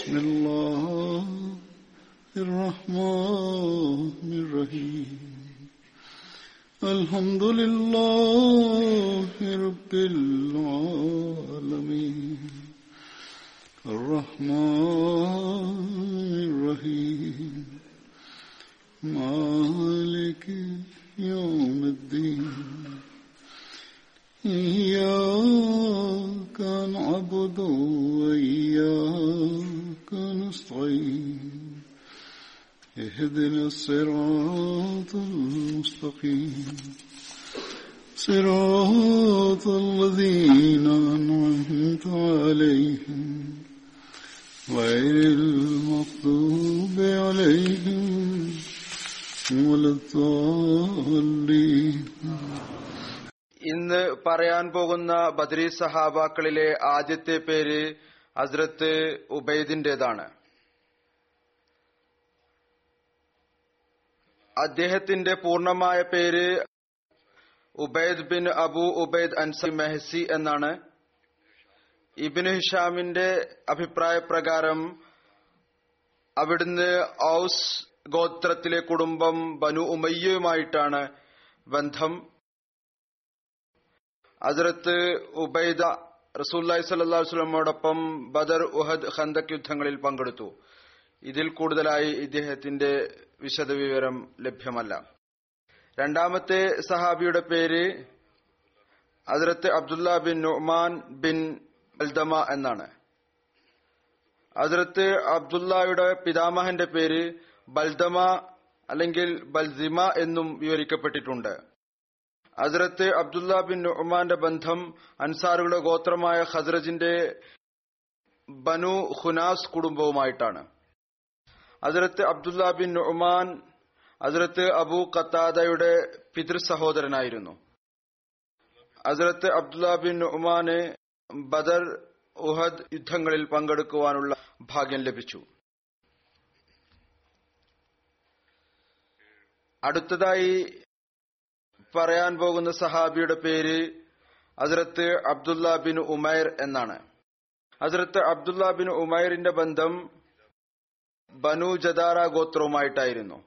بسم الله പറയാൻ പോകുന്ന ബദ്രി സഹാബാക്കളിലെ ആദ്യത്തെ പേര് ഹസ്രത്ത് ഉബൈദിന്റേതാണ്. അദ്ദേഹത്തിന്റെ പൂർണമായ പേര് ഉബൈദ് ബിൻ അബു ഉബൈദ് അൻസി മെഹസി എന്നാണ്. ഇബിന് ഹിഷാമിന്റെ അഭിപ്രായ പ്രകാരം അവിടുന്ന് ഔസ് ഗോത്രത്തിലെ കുടുംബം ബനു ഉമയ്യയുമായിട്ടാണ് ബന്ധം. ഹസ്രത്ത് ഉബൈദ റസൂല്ലായി സല്ലാ വസ്ലമോടൊപ്പം ബദർ ഉഹദ് ഖന്തക് യുദ്ധങ്ങളിൽ പങ്കെടുത്തു. ഇതിൽ കൂടുതലായി ഇദ്ദേഹത്തിന്റെ വിശദവിവരം ലഭ്യമല്ല. രണ്ടാമത്തെ സഹാബിയുടെ പേര് Hazrat Abdullah bin Numan bin അൽദമ എന്നാണ്. അസരത്ത് അബ്ദുല്ലായുടെ പിതാമഹന്റെ പേര് ബൽദമ അല്ലെങ്കിൽ ബൽസിമ എന്നും വിവരിക്കപ്പെട്ടിട്ടുണ്ട്. ഹസ്രത്ത് അബ്ദുല്ല ബിൻ ഉമാന്റെ ബന്ധം അൻസാറുകളുടെ ഗോത്രമായ ഹസ്രജിന്റെ ബനു ഖുനാസ് കുടുംബവുമായിട്ടാണ്. ഹസ്രത്ത് അബ്ദുല്ല ബിൻ ഉമാൻ ഹസ്രത്ത് അബു കത്താദയുടെ പിതൃ സഹോദരനായിരുന്നു ഹസ്രത്ത് അബ്ദുല്ല ബിൻ ഉമാന് ബദർ ഉഹദ് യുദ്ധങ്ങളിൽ പങ്കെടുക്കുവാനുള്ള ഭാഗ്യം ലഭിച്ചു. അടുത്തതായി പറയാൻ പോകുന്ന സഹാബിയുടെ പേര് ഹസ്രത്ത് അബ്ദുല്ല ബിൻ ഉമൈർ എന്നാണ്. ഹസ്രത്ത് അബ്ദുല്ല ബിൻ ഉമൈറിന്റെ ബന്ധം ബനു ജദാറ ഗോത്രവുമായിട്ടായിരുന്നു.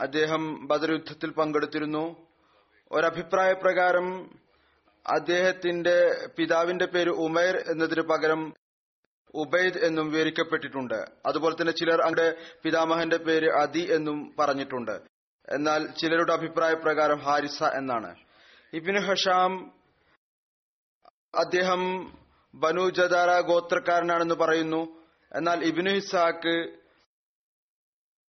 അദ്ദേഹം ബദർ യുദ്ധത്തിൽ പങ്കെടുത്തിരുന്നു. ഒരഭിപ്രായ പ്രകാരം അദ്ദേഹത്തിന്റെ പിതാവിന്റെ പേര് ഉമൈർ എന്നതിന് പകരം ഉബൈദ് എന്നും വിവരിക്കപ്പെട്ടിട്ടുണ്ട്. അതുപോലെ തന്നെ ചിലർ അവരുടെ പിതാമഹന്റെ പേര് അദി എന്നും പറഞ്ഞിട്ടുണ്ട്. എന്നാൽ ചിലരുടെ അഭിപ്രായ പ്രകാരം ഹാരിസ എന്നാണ്. ഇബിന് ഹഷാം അദ്ദേഹം ബനു ജദാര ഗോത്രക്കാരനാണെന്ന് പറയുന്നു. എന്നാൽ ഇബിനു ഹിസാക്ക്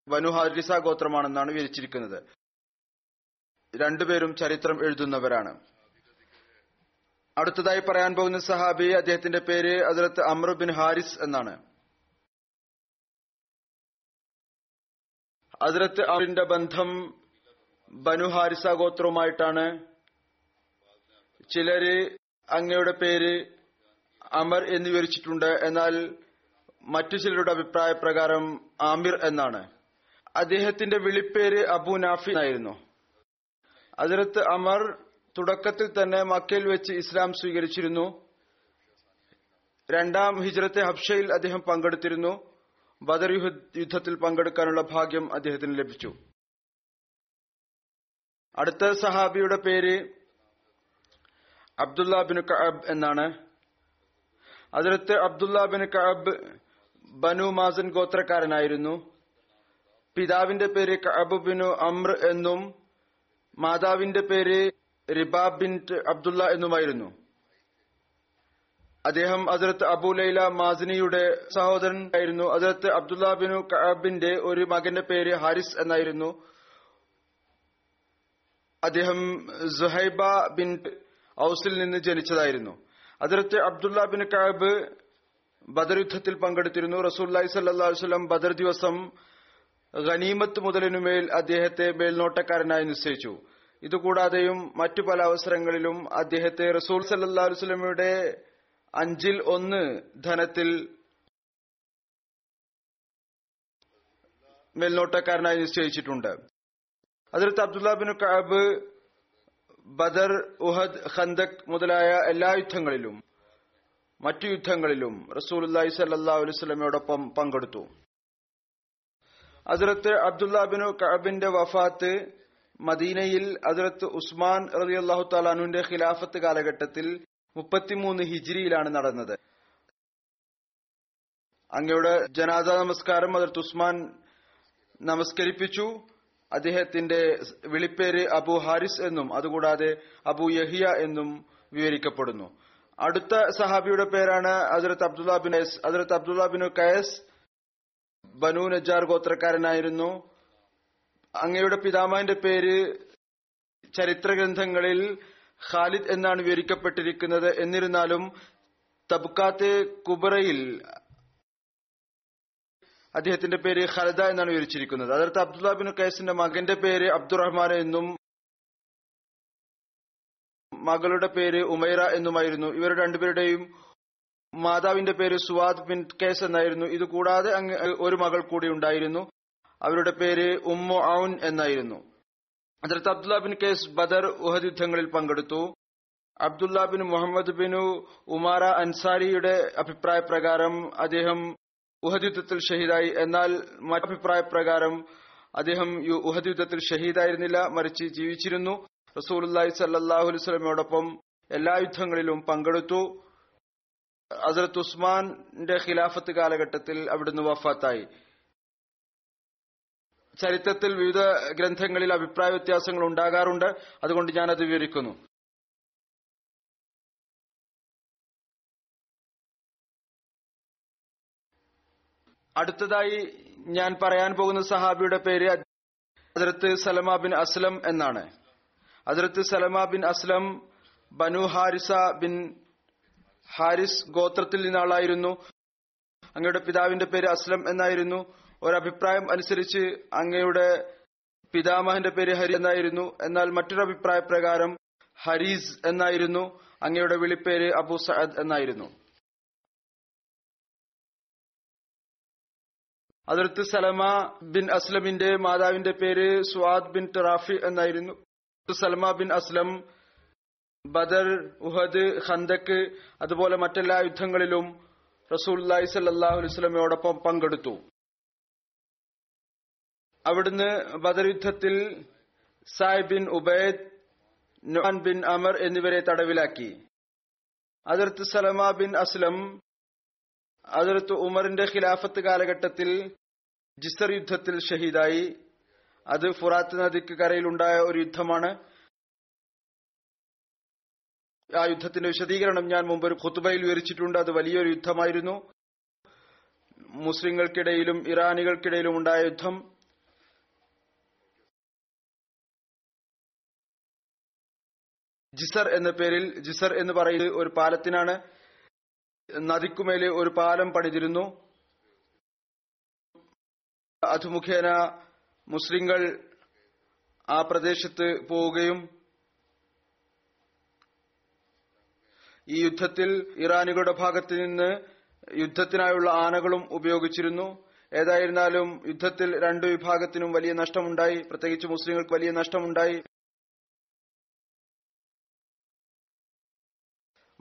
ബനു ഹാരിസ ഗോത്രമാണെന്നാണ് വിവരിച്ചിരിക്കുന്നത്. രണ്ടുപേരും ചരിത്രം എഴുതുന്നവരാണ്. അടുത്തതായി പറയാൻ പോകുന്ന സഹാബി അദ്ദേഹത്തിന്റെ പേര് അതിലത്ത് അമ്രു ബിൻ ഹാരിസ് എന്നാണ്. ഹസരത്ത് അവരിന്റെ ബന്ധം ബനു ഹാരിസ ഗോത്രവുമായിട്ടാണ്. ചിലര് അങ്ങയുടെ പേര് അമർ എന്ന് വിവരിച്ചിട്ടുണ്ട്. എന്നാൽ മറ്റു ചിലരുടെ അഭിപ്രായ പ്രകാരം ആമിർ എന്നാണ്. അദ്ദേഹത്തിന്റെ വിളിപ്പേര് അബു നാഫി ആയിരുന്നു അതിരത്ത് അമർ തുടക്കത്തിൽ തന്നെ മക്കയിൽ വെച്ച് ഇസ്ലാം സ്വീകരിച്ചിരുന്നു. രണ്ടാം ഹിജ്രത്തെ ഹബ്ഷയിൽ അദ്ദേഹം പങ്കെടുത്തിരുന്നു. ബദർ യുദ്ധത്തിൽ പങ്കെടുക്കാനുള്ള ഭാഗ്യം അദ്ദേഹത്തിന് ലഭിച്ചു. അടുത്ത സഹാബിയുടെ പേര് അബ്ദുല്ല ബിൻ കഅബ് എന്നാണ്. അതിലത്ത് അബ്ദുല്ല ബിൻ കഅബ് ബനു മാസൻ ഗോത്രക്കാരനായിരുന്നു. പിതാവിന്റെ പേര് കഅബ് ബിൻ അമ്ര എന്നും മാതാവിന്റെ പേര് റിബാബ് ബിൻ അബ്ദുല്ല എന്നുമായിരുന്നു. അദ്ദേഹം അസരത്ത് അബു ലൈല മാസിനിയുടെ സഹോദരൻ ആയിരുന്നു. അസരത്ത് അബ്ദുല്ല ബിനു കഅബിന്റെ ഒരു മകന്റെ പേര് ഹാരിസ് എന്നായിരുന്നു. അദ്ദേഹം സുഹൈബ ബിൻ ഔസിൽ നിന്ന് ജനിച്ചതായിരുന്നു. അതിർത്ത് അബ്ദുള്ള ബിൻ കാബ് ബദർ യുദ്ധത്തിൽ പങ്കെടുത്തിരുന്നു. റസൂല്ലി സല്ലാസ്ലം ബദർ ദിവസം ഖനീമത്ത് മുതലിനുമേൽ അദ്ദേഹത്തെ മേൽനോട്ടക്കാരനായി നിശ്ചയിച്ചു. ഇതുകൂടാതെയും മറ്റു പല അവസരങ്ങളിലും അദ്ദേഹത്തെ റസൂൽ സല്ലാ വസ്ലമയുടെ അഞ്ചിൽ ഒന്ന് ധനത്തിൽ മേൽനോട്ടക്കാരനായി നിശ്ചയിച്ചിട്ടുണ്ട്. അതിർത്ത് Abdullah bin Kab Badr Uhud Khandaq മുതലായ എല്ലാ യുദ്ധങ്ങളിലും മറ്റു യുദ്ധങ്ങളിലും റസൂലി സല്ലാ അലുസ്ലമയോടൊപ്പം പങ്കെടുത്തു. അതിർത്ത് അബ്ദുല്ല ബിൻ കാബിന്റെ വഫാത്ത് മദീനയിൽ അതിർത്ത് ഉസ്മാൻ റബി അള്ളാഹു താലാനുവിന്റെ ഖിലാഫത്ത് കാലഘട്ടത്തിൽ മുപ്പത്തിമൂന്ന് ഹിജിരിയിലാണ് നടന്നത്. അങ്ങയുടെ ജനാദ നമസ്കാരം അതിർത്ത് ഉസ്മാൻ നമസ്കരിപ്പിച്ചു. അദ്ദേഹത്തിന്റെ വിളിപ്പേര് അബു ഹാരിസ് എന്നും അതുകൂടാതെ അബു യഹിയ എന്നും വിവരിക്കപ്പെടുന്നു. അടുത്ത സഹാബിയുടെ പേരാണ് അസരത്ത് അബ്ദുല്ല ബിൻ എസ് അസരത്ത് അബ്ദുല്ല ബിൻ കയസ് ബനു നജാർ ഗോത്രക്കാരനായിരുന്നു. അങ്ങയുടെ പിതാമാന്റെ പേര് ചരിത്ര ഗ്രന്ഥങ്ങളിൽ ഖാലിദ് എന്നാണ് വിവരിക്കപ്പെട്ടിരിക്കുന്നത്. എന്നിരുന്നാലും തബ്ക്കാത്തെ കുബറയിൽ അദ്ദേഹത്തിന്റെ പേര് ഖലദ എന്നാണ് വിവരിച്ചിരിക്കുന്നത്. അതിർത്ത് അബ്ദുല്ല ബിൻ കൈസിന്റെ മകന്റെ പേര് അബ്ദുറഹ്മാൻ എന്നും മകളുടെ പേര് ഉമൈറ എന്നുമായിരുന്നു. ഇവർ രണ്ടുപേരുടെയും മാതാവിന്റെ പേര് സുവാദ് ബിൻ കേസ് എന്നായിരുന്നു. ഇത് കൂടാതെ ഒരു മകൾ കൂടി ഉണ്ടായിരുന്നു. അവരുടെ പേര് ഉമ്മു ഔൻ എന്നായിരുന്നു. അതിർത്ത് Abdullah bin case Badr Uhud യുദ്ധങ്ങളിൽ പങ്കെടുത്തു. അബ്ദുല്ല ബിൻ മുഹമ്മദ് ബിനു ഉമാര അൻസാരിയുടെ അഭിപ്രായ പ്രകാരം അദ്ദേഹം ഉഹദ് യുദ്ധത്തിൽ ഷഹീദായി. എന്നാൽ മറ്റഭിപ്രായ പ്രകാരം അദ്ദേഹം ഉഹദ് യുദ്ധത്തിൽ ഷഹീദായിരുന്നില്ല മറിച്ച് ജീവിച്ചിരുന്നു. റസൂലി സല്ലാഹു അലുസ്ലമയോടൊപ്പം എല്ലാ യുദ്ധങ്ങളിലും പങ്കെടുത്തു. അസരത്ത് ഉസ്മാന്റെ ഖിലാഫത്ത് കാലഘട്ടത്തിൽ അവിടുന്ന് വഫാത്തായി. ചരിത്രത്തിൽ വിവിധ ഗ്രന്ഥങ്ങളിൽ അഭിപ്രായ വ്യത്യാസങ്ങൾ ഉണ്ടാകാറുണ്ട്. അതുകൊണ്ട് ഞാൻ അത് വിവരിക്കുന്നു. അടുത്തതായി ഞാൻ പറയാൻ പോകുന്ന സഹാബിയുടെ പേര് അതിർത്ത് സലമ ബിൻ അസ്ലം എന്നാണ്. അതിർത്ത് Salama bin Aslam Banu Harisa bin Haris ഗോത്രത്തിൽ നിന്നാളായിരുന്നു. അങ്ങയുടെ പിതാവിന്റെ പേര് അസ്ലം എന്നായിരുന്നു. ഒരഭിപ്രായം അനുസരിച്ച് അങ്ങയുടെ പിതാമഹന്റെ പേര് ഹരി എന്നായിരുന്നു. എന്നാൽ മറ്റൊരു അഭിപ്രായ പ്രകാരം ഹരീസ് എന്നായിരുന്നു. അങ്ങയുടെ വിളിപ്പേര് അബു സഅദ് എന്നായിരുന്നു. അതിർത്ത് സലമ ബിൻ അസ്ലമിന്റെ മാതാവിന്റെ പേര് സുവാദ് ബിൻ റാഫി എന്നായിരുന്നു. സലമ ബിൻ അസ്ലം ബദർ ഉഹദ് ഖന്തക്ക് അതുപോലെ മറ്റെല്ലാ യുദ്ധങ്ങളിലും റസൂൽ സല്ലാഹു അലൈസ്ലമയോടൊപ്പം പങ്കെടുത്തു. അവിടുന്ന് ബദർ യുദ്ധത്തിൽ സായ് ബിൻ ഉബൈദ് നുഹാൻ ബിൻ അമർ എന്നിവരെ തടവിലാക്കി. അതിർത്ത് സലമ ബിൻ അസ്ലം അതിർത്ത് ഉമറിന്റെ ഖിലാഫത്ത് കാലഘട്ടത്തിൽ ജിസർ യുദ്ധത്തിൽ ഷഹീദായി. അത് ഫുറാത്ത് നദിക്ക് കരയിലുണ്ടായ ഒരു യുദ്ധമാണ്. ആ യുദ്ധത്തിന്റെ വിശദീകരണം ഞാൻ മുമ്പ് ഒരു ഖുത്തുബയിൽ വിവരിച്ചിട്ടുണ്ട്. അത് വലിയൊരു യുദ്ധമായിരുന്നു. മുസ്ലിങ്ങൾക്കിടയിലും ഇറാനികൾക്കിടയിലും ഉണ്ടായ യുദ്ധം. ജിസർ എന്ന പേരിൽ ജിസർ എന്ന് പറയുന്നത് ഒരു പാലത്തിനാണ് നദിക്കുമേലെ ഒരു പാലം പണിതിരുന്നു. അതുമുഖേന മുസ്ലിങ്ങൾ ആ പ്രദേശത്ത് പോവുകയും ഈ യുദ്ധത്തിൽ ഇറാനികളുടെ ഭാഗത്ത് നിന്ന് യുദ്ധത്തിനായുള്ള ആനകളും ഉപയോഗിച്ചിരുന്നു. ഏതായിരുന്നാലും യുദ്ധത്തിൽ രണ്ടു വിഭാഗത്തിനും വലിയ നഷ്ടമുണ്ടായി. പ്രത്യേകിച്ച് മുസ്ലിങ്ങൾക്ക് വലിയ നഷ്ടമുണ്ടായി.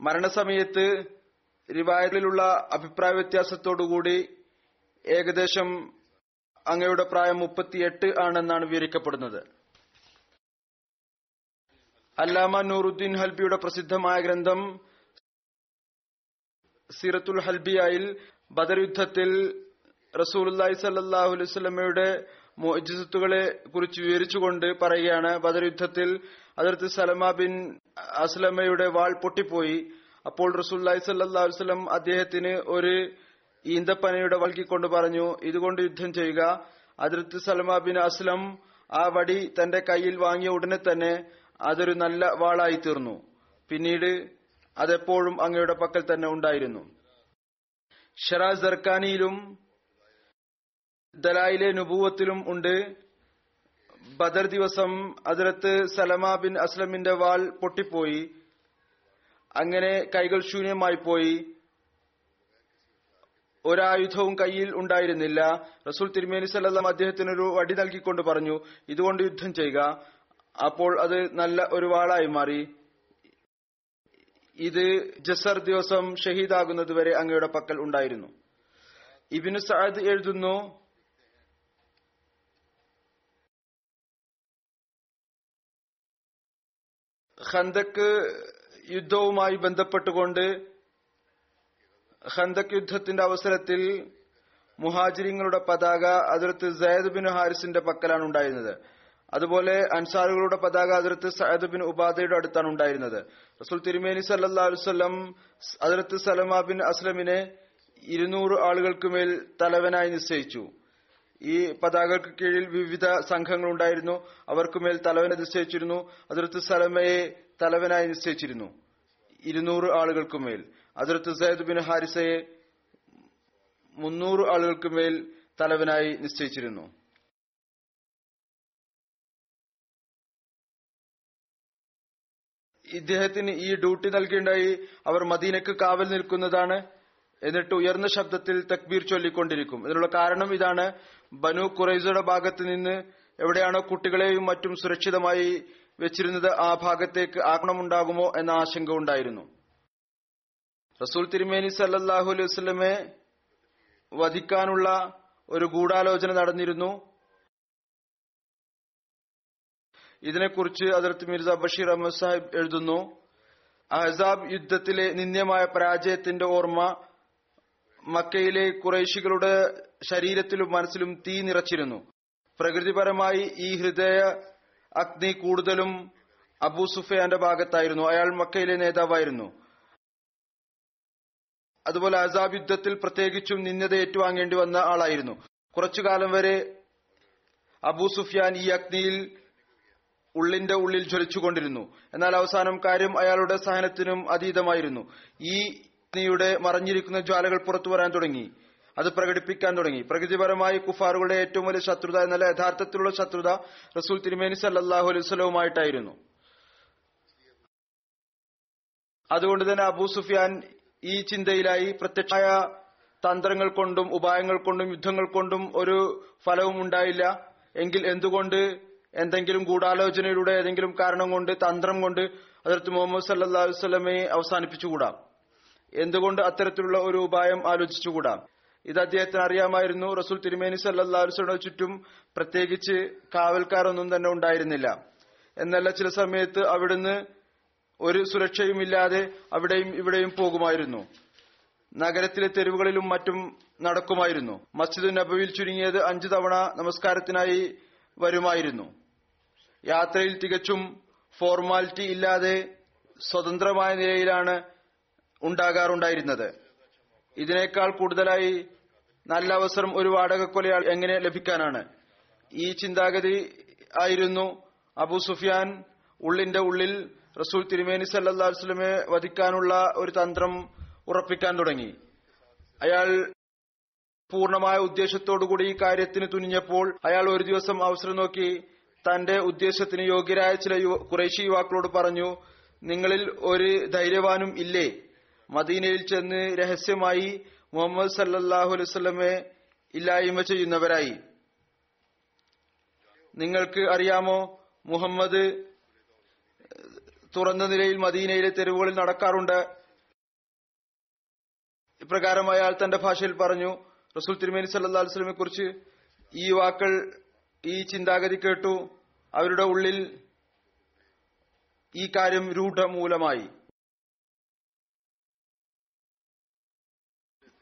മരണസമയത്ത് റിവായത്തിലുള്ള അഭിപ്രായ വ്യത്യാസത്തോടുകൂടി ഏകദേശം അങ്ങയുടെ പ്രായം മുപ്പത്തിയെട്ട് ആണെന്നാണ് വിവരിക്കപ്പെടുന്നത്. അല്ലാമ നൂറുദ്ദീൻ ഹൽബിയുടെ പ്രസിദ്ധമായ ഗ്രന്ഥം സീറത്തുൽ ഹൽബിയായിൽ ബദർ യുദ്ധത്തിൽ റസൂലി സല്ലാഹു അലൈവല്ലമയുടെ മോജിസത്തുകളെ കുറിച്ച് വിവരിച്ചുകൊണ്ട് പറയുകയാണ് ബദർ യുദ്ധത്തിൽ അതിർത്ത് സലമ ബിൻ അസ്ലമയുടെ വാൾ പൊട്ടിപ്പോയി. അപ്പോൾ റസൂല്ലായി സല്ലാ വസ്ലം അദ്ദേഹത്തിന് ഒരു ഈന്തപ്പനയുടെ വൽകിക്കൊണ്ട് പറഞ്ഞു ഇതുകൊണ്ട് യുദ്ധം ചെയ്യുക. അതിർത്ത് സലമ ബിൻ അസ്ലം ആ വടി തന്റെ കയ്യിൽ വാങ്ങിയ ഉടനെ തന്നെ അതൊരു നല്ല വാളായി തീർന്നു. പിന്നീട് അതെപ്പോഴും അങ്ങയുടെ പക്കൽ തന്നെ ഉണ്ടായിരുന്നു. ഷറാസ് ദർക്കാനിയിലും ദലായിലെ നുബൂവത്തിലും ഉണ്ട്. ബദർ ദിവസം അതിരത്ത് സലമ ബിൻ അസ്ലമിന്റെ വാൾ പൊട്ടിപ്പോയി. അങ്ങനെ കൈകൾ ശൂന്യമായി പോയി. ഒരായുധവും കയ്യിൽ ഉണ്ടായിരുന്നില്ല. റസൂൽ തിരുമേനി സല്ലാം അദ്ദേഹത്തിനൊരു വടി നൽകിക്കൊണ്ട് പറഞ്ഞു ഇതുകൊണ്ട് യുദ്ധം ചെയ്യുക. അപ്പോൾ അത് നല്ല ഒരു വാളായി മാറി. ഇത് ജസർ ദിവസം ഷഹീദാകുന്നതുവരെ അങ്ങയുടെ പക്കൽ ഉണ്ടായിരുന്നു. ഇബിനു സഅദ് എഴുതുന്നു ഖന്തക്ക് യുദ്ധവുമായി ബന്ധപ്പെട്ടുകൊണ്ട് ഖന്തക് യുദ്ധത്തിന്റെ അവസരത്തിൽ മുഹാജിരിങ്ങളുടെ പതാക അതിർത്ത് സയദ് ബിൻ ഹാരിസിന്റെ പക്കലാണ് ഉണ്ടായിരുന്നത്. അതുപോലെ അൻസാറുകളുടെ പതാക അതിർത്ത് സയദ് ബിൻ ഉബാദയുടെ അടുത്താണ് ഉണ്ടായിരുന്നത്. റസൂൽ തിരുമേനി സല്ലാ അതിർത്ത് സലമ ബിൻ അസ്ലമിനെ ഇരുന്നൂറ് ആളുകൾക്ക് മേൽ തലവനായി നിശ്ചയിച്ചു. ഈ പതാകൾക്ക് കീഴിൽ വിവിധ സംഘങ്ങൾ ഉണ്ടായിരുന്നു അവർക്കുമേൽ തലവനെ നിശ്ചയിച്ചിരുന്നു. അതിർത്ത് സലമയെ തലവനായി നിശ്ചയിച്ചിരുന്നു. ഇരുന്നൂറ് ആളുകൾക്കുമേൽ അതിർത്ത് സയ്യിദ് ബിൻ ഹാരിസയെ മുന്നൂറ് ആളുകൾക്ക് മേൽ തലവനായി നിശ്ചയിച്ചിരുന്നു. ഇദ്ദേഹത്തിന് ഈ ഡ്യൂട്ടി നൽകേണ്ടായി അവർ മദീനക്ക് കാവൽ നിൽക്കുന്നതാണ്. എന്നിട്ട് ഉയർന്ന ശബ്ദത്തിൽ തക്ബീർ ചൊല്ലിക്കൊണ്ടിരിക്കും. ഇതിനുള്ള കാരണം ഇതാണ്. ബനു കുറൈസയുടെ ഭാഗത്ത് നിന്ന് എവിടെയാണോ കുട്ടികളെയും മറ്റും സുരക്ഷിതമായി വെച്ചിരുന്നത് ആ ഭാഗത്തേക്ക് ആക്രമണമുണ്ടാകുമോ എന്ന ആശങ്ക ഉണ്ടായിരുന്നു. റസൂൽ തിരുമേനി സല്ലാഹു അലൈഹി വസ്ലമെ വധിക്കാനുള്ള ഒരു ഗൂഢാലോചന നടന്നിരുന്നു. ഇതിനെക്കുറിച്ച് അതിർത്ത് മിർസ ബഷീർ അഹമ്മദ് സാഹിബ് എഴുതുന്നു. അഹസാബ് യുദ്ധത്തിലെ നിന്ദ്യമായ പരാജയത്തിന്റെ ഓർമ്മ മക്കയിലെ കുറേശികളുടെ ശരീരത്തിലും മനസ്സിലും തീ നിറച്ചിരുന്നു. പ്രകൃതിപരമായി ഈ ഹൃദയ അഗ്നി കൂടുതലും അബൂ സുഫയാന്റെ ഭാഗത്തായിരുന്നു. അയാൾ മക്കയിലെ നേതാവായിരുന്നു. അതുപോലെ അസാബ് യുദ്ധത്തിൽ പ്രത്യേകിച്ചും നിന്ദത ഏറ്റുവാങ്ങേണ്ടി വന്ന ആളായിരുന്നു. കുറച്ചു കാലം വരെ അബൂ സുഫിയാൻ ഈ അഗ്നിയിൽ ഉള്ളിന്റെ ഉള്ളിൽ ജ്വലിച്ചുകൊണ്ടിരുന്നു. എന്നാൽ അവസാനം കാര്യം അയാളുടെ സഹനത്തിനും അതീതമായിരുന്നു. ഈ അഗ്നിയുടെ മറഞ്ഞിരിക്കുന്ന ജ്വാലകൾ പുറത്തു വരാൻ തുടങ്ങി. അത് പ്രകടിപ്പിക്കാൻ തുടങ്ങി. പ്രകൃതിപരമായി കുഫാറുകളുടെ ഏറ്റവും വലിയ ശത്രുത എന്നല്ല യഥാർത്ഥത്തിലുള്ള ശത്രുത റസൂൽ തിരുമേനി സല്ലാഹു അലൈഹി സ്വലവുമായിട്ടായിരുന്നു അതുകൊണ്ട് തന്നെ അബൂ സുഫിയാൻ ഈ ചിന്തയിലായി പ്രത്യക്ഷമായ തന്ത്രങ്ങൾ കൊണ്ടും ഉപായങ്ങൾ കൊണ്ടും യുദ്ധങ്ങൾ കൊണ്ടും ഒരു ഫലവും ഉണ്ടായില്ല. എങ്കിൽ എന്തുകൊണ്ട് എന്തെങ്കിലും ഗൂഢാലോചനയിലൂടെ ഏതെങ്കിലും കാരണം കൊണ്ട് തന്ത്രം കൊണ്ട് അതിർത്ത് മുഹമ്മദ് സല്ലാ വസ്ലമയെ അവസാനിപ്പിച്ചുകൂടാ? എന്തുകൊണ്ട് അത്തരത്തിലുള്ള ഒരു ഉപായം ആലോചിച്ചുകൂടാ? ഇത് അദ്ദേഹത്തിന് അറിയാമായിരുന്നു. റസൂൽ തിരുമേനി സല്ലാ വസ്ലയുടെ ചുറ്റും പ്രത്യേകിച്ച് കാവൽക്കാരൊന്നും തന്നെ ഉണ്ടായിരുന്നില്ല. എന്നല്ല ചില സമയത്ത് അവിടുന്ന് ഒരു സുരക്ഷയുമില്ലാതെ അവിടെയും ഇവിടെയും പോകുമായിരുന്നു. നഗരത്തിലെ തെരുവുകളിലും മറ്റും നടക്കുമായിരുന്നു. മസ്ജിദ് നബവിയിൽ ചുരുങ്ങിയത് അഞ്ചു തവണ നമസ്കാരത്തിനായി വരുമായിരുന്നു. യാത്രയിൽ തികച്ചും ഫോർമാലിറ്റി ഇല്ലാതെ സ്വതന്ത്രമായ നിലയിലാണ് ഉണ്ടാകാറുണ്ടായിരുന്നത്. ഇതിനേക്കാൾ കൂടുതലായി നല്ല അവസരം ഒരു വാടക കൊലയാൾ എങ്ങനെ ലഭിക്കാനാണ്? ഈ ചിന്താഗതി ആയിരുന്നു അബു സുഫിയാൻ ഉള്ളിന്റെ ഉള്ളിൽ റസൂൽ തിരുമേനി സല്ലാ വസ്ലമെ വധിക്കാനുള്ള ഒരു തന്ത്രം ഉറപ്പിക്കാൻ തുടങ്ങി. അയാൾ പൂർണമായ ഉദ്ദേശത്തോടുകൂടി ഈ കാര്യത്തിന് തുനിഞ്ഞപ്പോൾ അയാൾ ഒരു ദിവസം അവസരം നോക്കി തന്റെ ഉദ്ദേശത്തിന് യോഗ്യരായ ചില കുറേശി യുവാക്കളോട് പറഞ്ഞു നിങ്ങളിൽ ഒരു ധൈര്യവാനും ഇല്ലേ? മദീനയിൽ ചെന്ന് രഹസ്യമായി മുഹമ്മദ് സല്ലാഹു അലൈവല്ലമെ ഇല്ലായ്മ ചെയ്യുന്നവരായി. നിങ്ങൾക്ക് അറിയാമോ മുഹമ്മദ് തുറന്ന നിലയിൽ മദീനയിലെ തെരുവുകളിൽ നടക്കാറുണ്ട്. ഇപ്രകാരം അയാൾ തന്റെ ഭാഷയിൽ പറഞ്ഞു റസൂൽ തിരുമേനി സല്ലാ വസ്ലമെ കുറിച്ച് ഈ യുവാക്കൾ ഈ ചിന്താഗതി കേട്ടു. അവരുടെ ഉള്ളിൽ ഈ കാര്യം രൂഢമൂലമായി.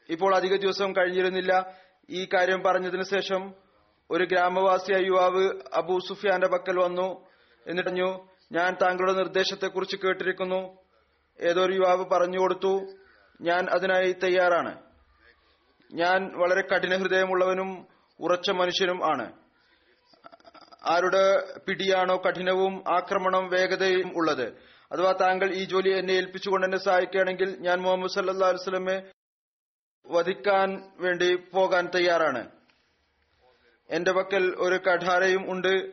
ഇപ്പോൾ അധിക ദിവസം കഴിഞ്ഞിരുന്നില്ല. ഈ കാര്യം പറഞ്ഞതിന് ശേഷം ഒരു ഗ്രാമവാസിയായ യുവാവ് അബൂ സുഫിയാന്റെ പക്കൽ വന്നു. എന്നിട്ടഞ്ഞു ഞാൻ താങ്കളുടെ നിർദ്ദേശത്തെക്കുറിച്ച് കേട്ടിരിക്കുന്നു. ഏതോ ഒരു യുവാവ് പറഞ്ഞു കൊടുത്തു. ഞാൻ അതിനായി തയ്യാറാണ്. ഞാൻ വളരെ കഠിന ഹൃദയമുള്ളവനും ഉറച്ച മനുഷ്യനും ആണ്. ആരുടെ പിടിയാണോ കഠിനവും ആക്രമണം വേഗതയും ഉള്ളത്? അഥവാ താങ്കൾ ഈ ജോലി എന്നെ ഏൽപ്പിച്ചുകൊണ്ട് എന്നെ സഹായിക്കുകയാണെങ്കിൽ ഞാൻ മുഹമ്മദ് സല്ലാ വസ്ലമെ വധിക്കാൻ വേണ്ടി പോകാൻ തയ്യാറാണ്. എന്റെ പക്കൽ ഒരു കഠാരയും ഉണ്ട്.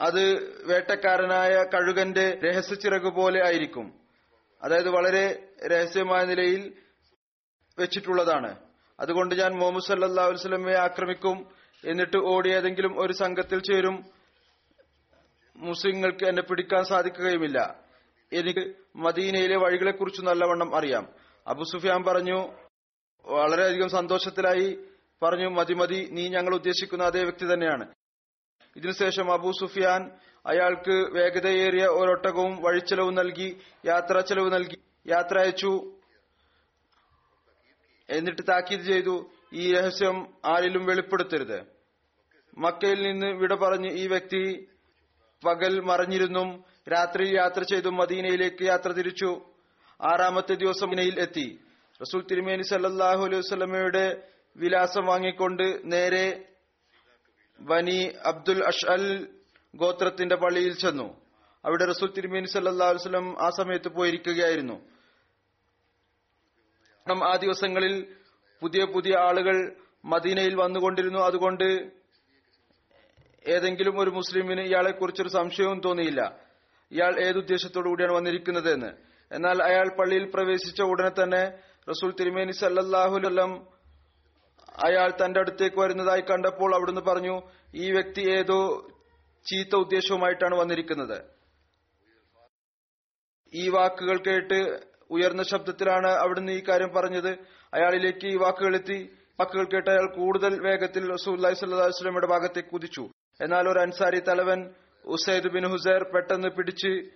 അത് വേട്ടക്കാരനായ കഴുകന്റെ രഹസ്യച്ചിറക് പോലെ ആയിരിക്കും. അതായത് വളരെ രഹസ്യമായ നിലയിൽ വെച്ചിട്ടുള്ളതാണ്. അതുകൊണ്ട് ഞാൻ മുഹമ്മദ് സല്ലാ വസ്ലമയെ ആക്രമിക്കും എന്നിട്ട് ഓടി ഏതെങ്കിലും ഒരു സംഘത്തിൽ ചേരും. മുസ്ലിങ്ങൾക്ക് എന്നെ പിടിക്കാൻ സാധിക്കുകയുമില്ല. എനിക്ക് മദീനയിലെ വഴികളെക്കുറിച്ച് നല്ലവണ്ണം അറിയാം. അബു സുഫിയാൻ പറഞ്ഞു വളരെയധികം സന്തോഷത്തിലായി പറഞ്ഞു മതി മതി നീ ഞങ്ങൾ ഉദ്ദേശിക്കുന്ന അതേ വ്യക്തി തന്നെയാണ്. ഇതിനുശേഷം അബൂ സുഫിയാൻ അയാൾക്ക് വേഗതയേറിയ ഒരൊട്ടകവും വഴിച്ചെലവ് നൽകി യാത്രാ ചെലവ് നൽകി യാത്ര അയച്ചു. എന്നിട്ട് താക്കീത് ചെയ്തു ഈ രഹസ്യം ആരിലും വെളിപ്പെടുത്തരുത്. മക്കയിൽ നിന്ന് വിട പറഞ്ഞ് ഈ വ്യക്തി പകൽ മറഞ്ഞിരുന്നും രാത്രി യാത്ര ചെയ്തും മദീനയിലേക്ക് യാത്ര തിരിച്ചു. ആറാമത്തെ ദിവസം മദീനയിൽ എത്തി. റസൂൽ തിരുമേനി സല്ലാഹു അലൈഹി വസ്ലമയുടെ വിലാസം വാങ്ങിക്കൊണ്ട് നേരെ വനി അബ്ദുൽ അഷ്അൽ ഗോത്രത്തിന്റെ പള്ളിയിൽ ചെന്നു. അവിടെ റസൂൽ തിരുമേനി സല്ലാ വസ്ലം ആ സമയത്ത് പോയിരിക്കുകയായിരുന്നു. ആ ദിവസങ്ങളിൽ പുതിയ പുതിയ ആളുകൾ മദീനയിൽ വന്നുകൊണ്ടിരുന്നു. അതുകൊണ്ട് ഏതെങ്കിലും ഒരു മുസ്ലിമിന് ഇയാളെ കുറിച്ചൊരു സംശയവും തോന്നിയില്ല. ഇയാൾ ഏതുദ്ദേശത്തോടു കൂടിയാണ് വന്നിരിക്കുന്നത് എന്ന് എന്നാൽ അയാൾ പള്ളിയിൽ പ്രവേശിച്ച ഉടനെ തന്നെ റസൂൽ തിരുമേനി സല്ലാഹുലം അയാൾ തന്റെ അടുത്തേക്ക് വരുന്നതായി കണ്ടപ്പോൾ അവിടുന്ന് പറഞ്ഞു ഈ വ്യക്തി ഏതോ ചീത്ത ഉദ്ദേശവുമായിട്ടാണ് വന്നിരിക്കുന്നത്. ഈ വാക്കുകൾ കേട്ട് ഉയർന്ന ശബ്ദത്തിലാണ് അവിടുന്ന് ഈ കാര്യം പറഞ്ഞത്. അയാളിലേക്ക് ഈ വാക്കുകൾ എത്തി. വാക്കുകൾ കേട്ട് അയാൾ കൂടുതൽ വേഗത്തിൽ റസൂല്ലി സല്ലാസ്ലമിയുടെ ഭാഗത്തേക്ക് കുതിച്ചു. എന്നാൽ ഒരു അൻസാരി തലവൻ ഉസൈദ് ബിൻ ഹുസൈർ പെട്ടെന്ന് പിടിച്ച്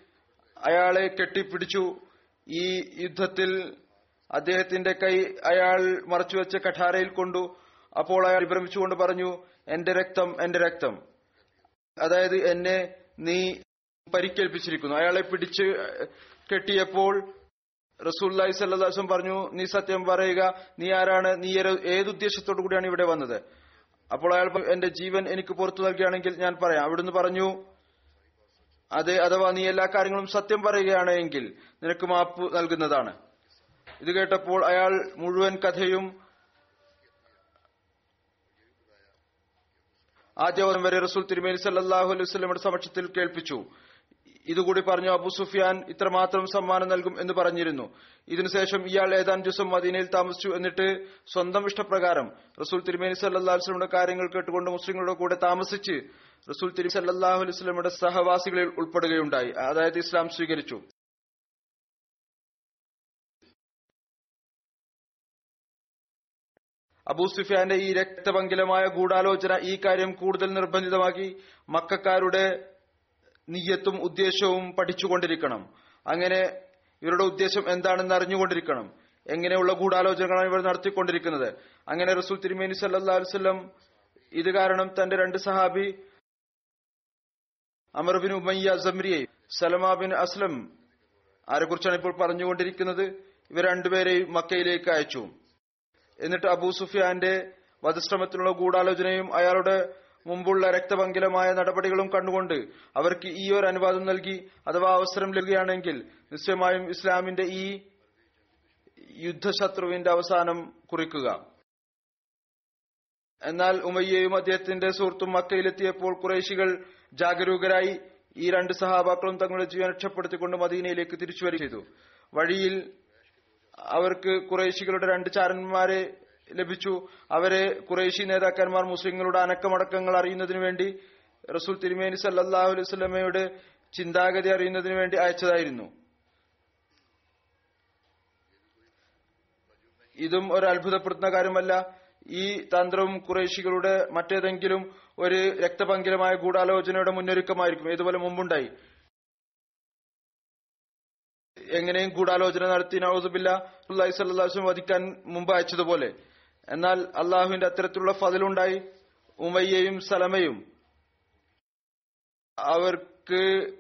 അയാളെ കെട്ടിപ്പിടിച്ചു. ഈ യുദ്ധത്തിൽ അദ്ദേഹത്തിന്റെ കൈ അയാൾ മറച്ചുവെച്ച കഠാരയിൽ കൊണ്ടു. അപ്പോൾ അയാൾ വിഭ്രമിച്ചുകൊണ്ട് പറഞ്ഞു എന്റെ രക്തം എന്റെ രക്തം. അതായത് എന്നെ നീ പരിക്കേൽപ്പിച്ചിരിക്കുന്നു. അയാളെ പിടിച്ച് കെട്ടിയപ്പോൾ റസൂല്ലായി സല്ലാസും പറഞ്ഞു നീ സത്യം പറയുക നീ ആരാണ്? നീ ഏതുദ്ദേശത്തോടു കൂടിയാണ് ഇവിടെ വന്നത്? അപ്പോൾ അയാൾ എന്റെ ജീവൻ എനിക്ക് പുറത്തു നൽകുകയാണെങ്കിൽ ഞാൻ പറയാം. അവിടുന്ന് പറഞ്ഞു അതെ അഥവാ നീ എല്ലാ കാര്യങ്ങളും സത്യം പറയുകയാണ് എങ്കിൽ നിനക്ക് മാപ്പ് നൽകുന്നതാണ്. ഇത് കേട്ടപ്പോൾ അയാൾ മുഴുവൻ കഥയും ആദ്യവരം വരെ റസൂൽ തിരുമേനി സല്ലാഹു അലൈഹി സമക്ഷത്തിൽ കേൾപ്പിച്ചു. ഇതുകൂടി പറഞ്ഞു അബു സുഫിയാൻ ഇത്രമാത്രം സമ്മാനം നൽകും എന്ന് പറഞ്ഞിരുന്നു. ഇതിനുശേഷം ഇയാൾ ഏതാനും ദിവസം മദീനയിൽ താമസിച്ചു എന്നിട്ട് സ്വന്തം ഇഷ്ടപ്രകാരം റസൂൽ തിരുമേനി സല്ലാ വസ്ലമിയുടെ കാര്യങ്ങൾ കേട്ടുകൊണ്ട് മുസ്ലിങ്ങളുടെ കൂടെ താമസിച്ച് റസൂൽ തിരുമി സല്ലാഹു അലൈഹി സഹവാസികളിൽ ഉൾപ്പെടുകയുണ്ടായി. അതായത് ഇസ്ലാം സ്വീകരിച്ചു. അബൂ സുഫിയാന്റെ ഈ രക്തപങ്കിലമായ ഗൂഢാലോചന ഈ കാര്യം കൂടുതൽ നിർബന്ധിതമാക്കി മക്കാരുടെ നീയത്തും ഉദ്ദേശവും പഠിച്ചുകൊണ്ടിരിക്കണം. അങ്ങനെ ഇവരുടെ ഉദ്ദേശം എന്താണെന്ന് അറിഞ്ഞുകൊണ്ടിരിക്കണം. എങ്ങനെയുള്ള ഗൂഢാലോചനകളാണ് ഇവർ നടത്തിക്കൊണ്ടിരിക്കുന്നത്. അങ്ങനെ റസൂൽ തിരുമേനി സല്ലാ അലുസല്ലം ഇത് കാരണം തന്റെ രണ്ട് സഹാബി അമർ ബിൻ ഉമയ്യ സമ്രിയെ സലമ ബിൻ അസ്ലം ആരെക്കുറിച്ചാണ് ഇപ്പോൾ പറഞ്ഞുകൊണ്ടിരിക്കുന്നത്? ഇവർ രണ്ടുപേരെയും മക്കയിലേക്ക് അയച്ചു. എന്നിട്ട് അബൂ സുഫിയാന്റെ വധശ്രമത്തിനുള്ള ഗൂഢാലോചനയും അയാളുടെ മുമ്പുള്ള രക്തപങ്കിലമായ നടപടികളും കണ്ടുകൊണ്ട് അവർക്ക് ഈ ഒരു അനുവാദം നൽകി അഥവാ അവസരം ലഭിക്കുകയാണെങ്കിൽ നിശ്ചയമായും ഇസ്ലാമിന്റെ ഈ യുദ്ധശത്രുവിന്റെ അവസാനം കുറിക്കുക. എന്നാൽ ഉമയ്യയും അദ്ദേഹത്തിന്റെ സുഹൃത്തും മക്കയിലെത്തിയപ്പോൾ കുറേശികൾ ജാഗരൂകരായി ഈ രണ്ട് സഹാബാക്കളും തങ്ങളുടെ ജീവൻ രക്ഷപ്പെടുത്തിക്കൊണ്ട് മദീനയിലേക്ക് തിരിച്ചു വരിക ചെയ്തു. വഴിയിൽ അവർക്ക് കുറേശികളുടെ രണ്ട് ചാരന്മാരെ ലഭിച്ചു. അവരെ കുറേശി നേതാക്കന്മാർ മുസ്ലിങ്ങളുടെ അനക്കമടക്കങ്ങൾ അറിയുന്നതിനു വേണ്ടി റസൂൽ തിരുമേനി സല്ലാഹു അലൈഹി ചിന്താഗതി അറിയുന്നതിനു വേണ്ടി അയച്ചതായിരുന്നു. ഇതും ഒരു അത്ഭുതപ്പെടുത്തുന്ന കാര്യമല്ല. ഈ തന്ത്രവും കുറേശികളുടെ മറ്റേതെങ്കിലും ഒരു രക്തപങ്കിലമായ ഗൂഢാലോചനയുടെ മുന്നൊരുക്കമായിരിക്കും. ഇതുപോലെ മുമ്പുണ്ടായി. എങ്ങനെയും ഗൂഢാലോചന നടത്തി നവസുബില്ല അള്ളാഹി സല്ലാസ്ലം വധിക്കാൻ മുമ്പ് അയച്ചതുപോലെ എന്നാൽ അള്ളാഹുവിന്റെ അത്തരത്തിലുള്ള ഫതിലുണ്ടായി. ഉമയ്യയും സലമയും. അവർക്ക്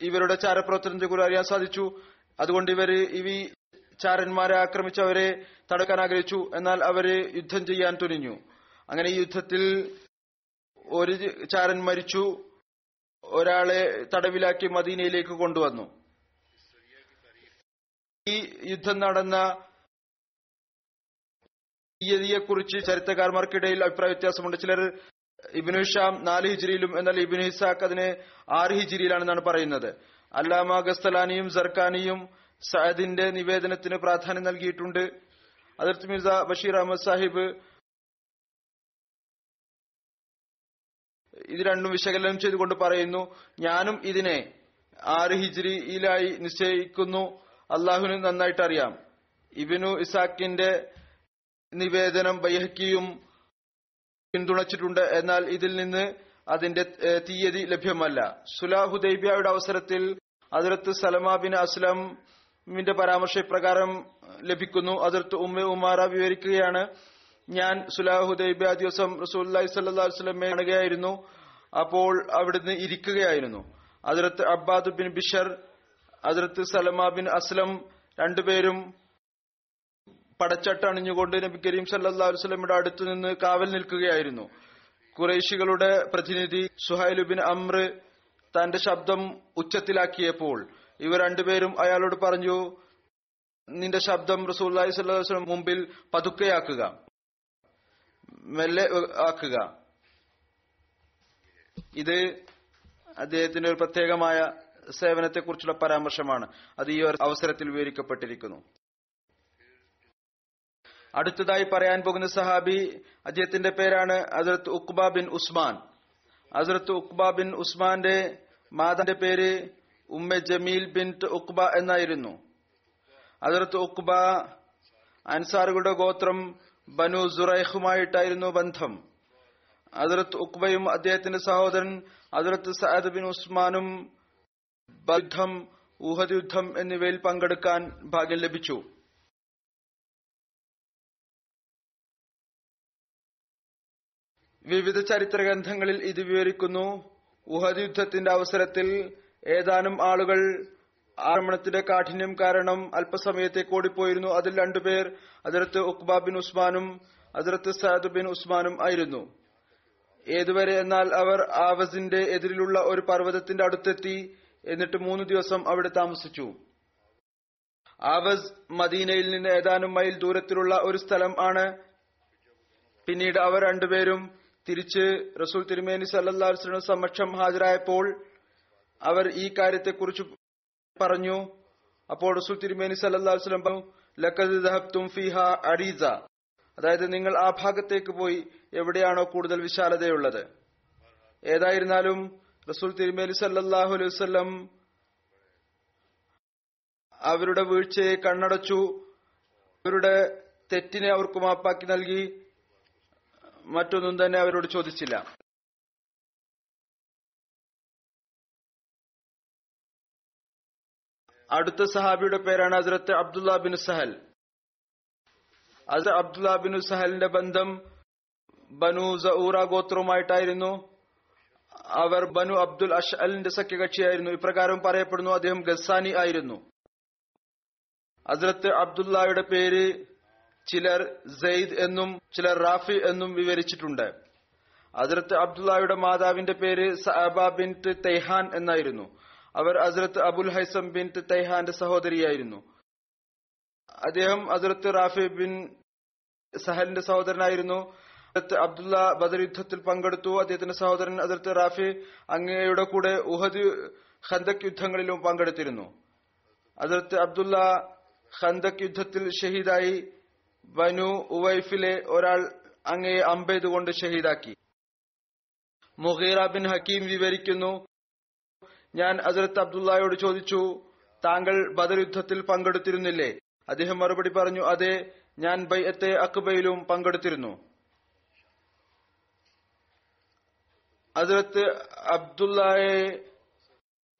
ഇവരുടെ ചാരപ്രവർത്തനത്തെ കുറിച്ച് അറിയാൻ സാധിച്ചു. അതുകൊണ്ട് ഇവർ ഈ ചാരന്മാരെ ആക്രമിച്ച് അവരെ തടുക്കാൻ ആഗ്രഹിച്ചു. എന്നാൽ അവർ യുദ്ധം ചെയ്യാൻ തുനിഞ്ഞു. അങ്ങനെ യുദ്ധത്തിൽ ഒരു ചാരൻ മരിച്ചു. ഒരാളെ തടവിലാക്കി മദീനയിലേക്ക് കൊണ്ടുവന്നു. ഈ യുദ്ധം നടന്ന തീയതിയെക്കുറിച്ച് ചരിത്രകാരന്മാർക്കിടയിൽ അഭിപ്രായ വ്യത്യാസമുണ്ട്. ചിലർ ഇബിനു ഷാം നാല് ഹിജിരിയിലും എന്നാൽ ഇബിനു ഹിസാഖ് അതിന് ആറ് ഹിജിരിയിലാണെന്നാണ് പറയുന്നത്. അല്ലാമ ഗസ്തലാനിയും സർക്കാനിയും സയദിന്റെ നിവേദനത്തിന് പ്രാധാന്യം നൽകിയിട്ടുണ്ട്. അതിർത്ത് മിർസ ബഷീർ അഹമ്മദ് സാഹിബ് ഇത് രണ്ടും വിശകലനം ചെയ്തുകൊണ്ട് പറയുന്നു ഞാനും ഇതിനെ ആറ് ഹിജ്രിയിലായി നിശ്ചയിക്കുന്നു. അള്ളാഹുവിന് നന്നായിട്ട് അറിയാം ഇബിനു ഇസാക്കിന്റെ നിവേദനം ബൈഹക്കിയും പിന്തുണച്ചിട്ടുണ്ട്. എന്നാൽ ഇതിൽ നിന്ന് അതിന്റെ തീയതി ലഭ്യമല്ല. സുലാഹുദൈബിയയുടെ അവസരത്തിൽ അതിർത്ത് സലമാ ബിൻ അസ്ലമിന്റെ പരാമർശ പ്രകാരം ലഭിക്കുന്നു. അതിർത്ത് ഉമ്മ ഉമാറ വിവരിക്കുകയാണ്. ഞാൻ സുലാഹുദൈബിയ ദിവസം റസൂല്ലി സല്ലാ വസ്ലമെ കാണുകയായിരുന്നു. അപ്പോൾ അവിടുന്ന് ഇരിക്കുകയായിരുന്നു. അതിർത്ത് അബ്ബാദ് ബിൻ ബിഷർ അതിർത്ത് സലമ ബിൻ അസ്ലം രണ്ടുപേരും പടച്ചട്ട അണിഞ്ഞുകൊണ്ട് നബി കരീം സല്ലാ വസ്ലമിയുടെ അടുത്തു നിന്ന് കാവൽ നിൽക്കുകയായിരുന്നു. കുറേശികളുടെ പ്രതിനിധി സുഹൈൽ ബിൻ അമ്ര തന്റെ ശബ്ദം ഉച്ചത്തിലാക്കിയപ്പോൾ ഇവർ രണ്ടുപേരും അയാളോട് പറഞ്ഞു നിന്റെ ശബ്ദം അലൈഹി വസല്ലം മുമ്പിൽ പതുക്കെയാക്കുക. മെല്ലെ ആക്കുക. ഇത് അദ്ദേഹത്തിന്റെ ഒരു പ്രത്യേകമായ സേവനത്തെക്കുറിച്ചുള്ള പരാമർശമാണ്. അത് ഈ ഒരു അവസരത്തിൽ വിവരിക്കപ്പെട്ടിരിക്കുന്നു. അടുത്തതായി പറയാൻ പോകുന്ന സഹാബി അദ്ദേഹത്തിന്റെ പേരാണ് അസരത്ത് ഉക്ബ ബിൻ ഉസ്മാൻ. അസരത്ത് ഉക്ബ ബിൻ ഉസ്മാന്റെ മാതാന്റെ പേര് ഉമ്മ ജമീൽ ബിൻ ഉക്ബ എന്നായിരുന്നു. അതിർത്ത് ഉക്ബ അൻസാറുകളുടെ ഗോത്രം ബനു സുറൈഖുമായിട്ടായിരുന്നു ബന്ധം. അതിർത്ത് ഉക്ബയും അദ്ദേഹത്തിന്റെ സഹോദരൻ അതിർത്ത് സഅദ് ബിൻ ഉസ്മാനും ബദ്ധം ഊഹദ് യുദ്ധം എന്നിവയിൽ പങ്കെടുക്കാൻ ഭാഗ്യം ലഭിച്ചു. വിവിധ ചരിത്ര ഗ്രന്ഥങ്ങളിൽ ഇത് വിവരിക്കുന്നു. ഊഹദ് യുദ്ധത്തിന്റെ അവസരത്തിൽ ഏതാനും ആളുകൾ ആക്രമണത്തിന്റെ കാഠിന്യം കാരണം അല്പസമയത്തേക്ക് ഓടിപ്പോയിരുന്നു. അതിൽ രണ്ടുപേർ അതിർത്ത് ഉക്ബ ബിൻ ഉസ്മാനും അതിർത്ത് സഅദ് ബിൻ ഉസ്മാനും ആയിരുന്നു. ഏതുവരെ എന്നാൽ അവർ ആവസിന്റെ എതിരിലുള്ള ഒരു പർവതത്തിന്റെ അടുത്തെത്തി എന്നിട്ട് മൂന്ന് ദിവസം അവിടെ താമസിച്ചു. ആവസ് മദീനയിൽ നിന്ന് ഏതാനും മൈൽ ദൂരത്തിലുള്ള ഒരു സ്ഥലം ആണ്. പിന്നീട് അവർ രണ്ടുപേരും തിരിച്ച് റസൂൽ തിരുമേനി സല്ലാസ്ലിന് സമക്ഷം ഹാജരായപ്പോൾ അവർ ഈ കാര്യത്തെക്കുറിച്ച് പറഞ്ഞു. അപ്പോൾ റസൂൽ തിരുമേനി സല്ലാസ്ലം പറഞ്ഞു ലക്കത് ദഹബ്തും ഫിഹ അരീസ. അതായത് നിങ്ങൾ ആ ഭാഗത്തേക്ക് പോയി എവിടെയാണോ കൂടുതൽ വിശാലതയുള്ളത്. ഏതായിരുന്നാലും റസൂൽ തിരുമേനി സല്ലാഹു അലൈഹി വസല്ലം അവരുടെ വീഴ്ചയെ കണ്ണടച്ചു അവരുടെ തെറ്റിനെ അവർക്ക് മാപ്പാക്കി നൽകി മറ്റൊന്നും തന്നെ അവരോട് ചോദിച്ചില്ല. അടുത്ത സഹാബിയുടെ പേരാണ് ഹസ്രത്ത് അബ്ദുല്ല ബിൻ സഹൽ. അസർ അബ്ദുല്ല ബിൻ സഹലിന്റെ ബന്ധം ബനു സഊറ ഗോത്രവുമായിട്ടായിരുന്നു. അവർ ബനു അബ്ദുൽ അഷ്അലിന്റെ സഖ്യകക്ഷിയായിരുന്നു. ഇപ്രകാരം പറയപ്പെടുന്നു അദ്ദേഹം ഗസാനി ആയിരുന്നു. ഹസ്രത്ത് അബ്ദുല്ലായുടെ പേര് ചിലർ സെയ്ദ് എന്നും ചിലർ റാഫി എന്നും വിവരിച്ചിട്ടുണ്ട്. ഹസ്രത്ത് അബ്ദുല്ലായുടെ മാതാവിന്റെ പേര് സഅബ ബിൻ തെയ്ഹാൻ എന്നായിരുന്നു. അവർ അസ്രത്ത് അബുൽ ഹൈസം ബിൻ തൈഹാന്റെ സഹോദരിയായിരുന്നു. അദ്ദേഹം അസ്രത്ത് റാഫി ബിൻ സഹലിന്റെ സഹോദരനായിരുന്നു. അബ്ദുള്ള ബദർ യുദ്ധത്തിൽ പങ്കെടുത്തു. അദ്ദേഹത്തിന്റെ സഹോദരൻ അതിർത്ത് റാഫി അങ്ങയുടെ കൂടെ ഉഹദ് ഖന്തക് യുദ്ധങ്ങളിലും പങ്കെടുത്തിരുന്നു. അതിർത്ത് അബ്ദുള്ള ഖന്തക് യുദ്ധത്തിൽ ഷഹീദായി ബനു ഉവൈഫിലെ ഒരാൾ അങ്ങയെ അമ്പെയ്തുകൊണ്ട് ഷഹീദാക്കി. മുഹീറ ബിൻ ഹക്കീം വിവരിക്കുന്നു. ഞാൻ അസരത്ത് അബ്ദുല്ലായോട് ചോദിച്ചു താങ്കൾ ബദർ യുദ്ധത്തിൽ പങ്കെടുത്തിരുന്നില്ലേ? അദ്ദേഹം മറുപടി പറഞ്ഞു അതെ ഞാൻ ബൈഅത്തെ അക്ബയിലും പങ്കെടുത്തിരുന്നു. അസരത്ത് അബ്ദുള്ളയെ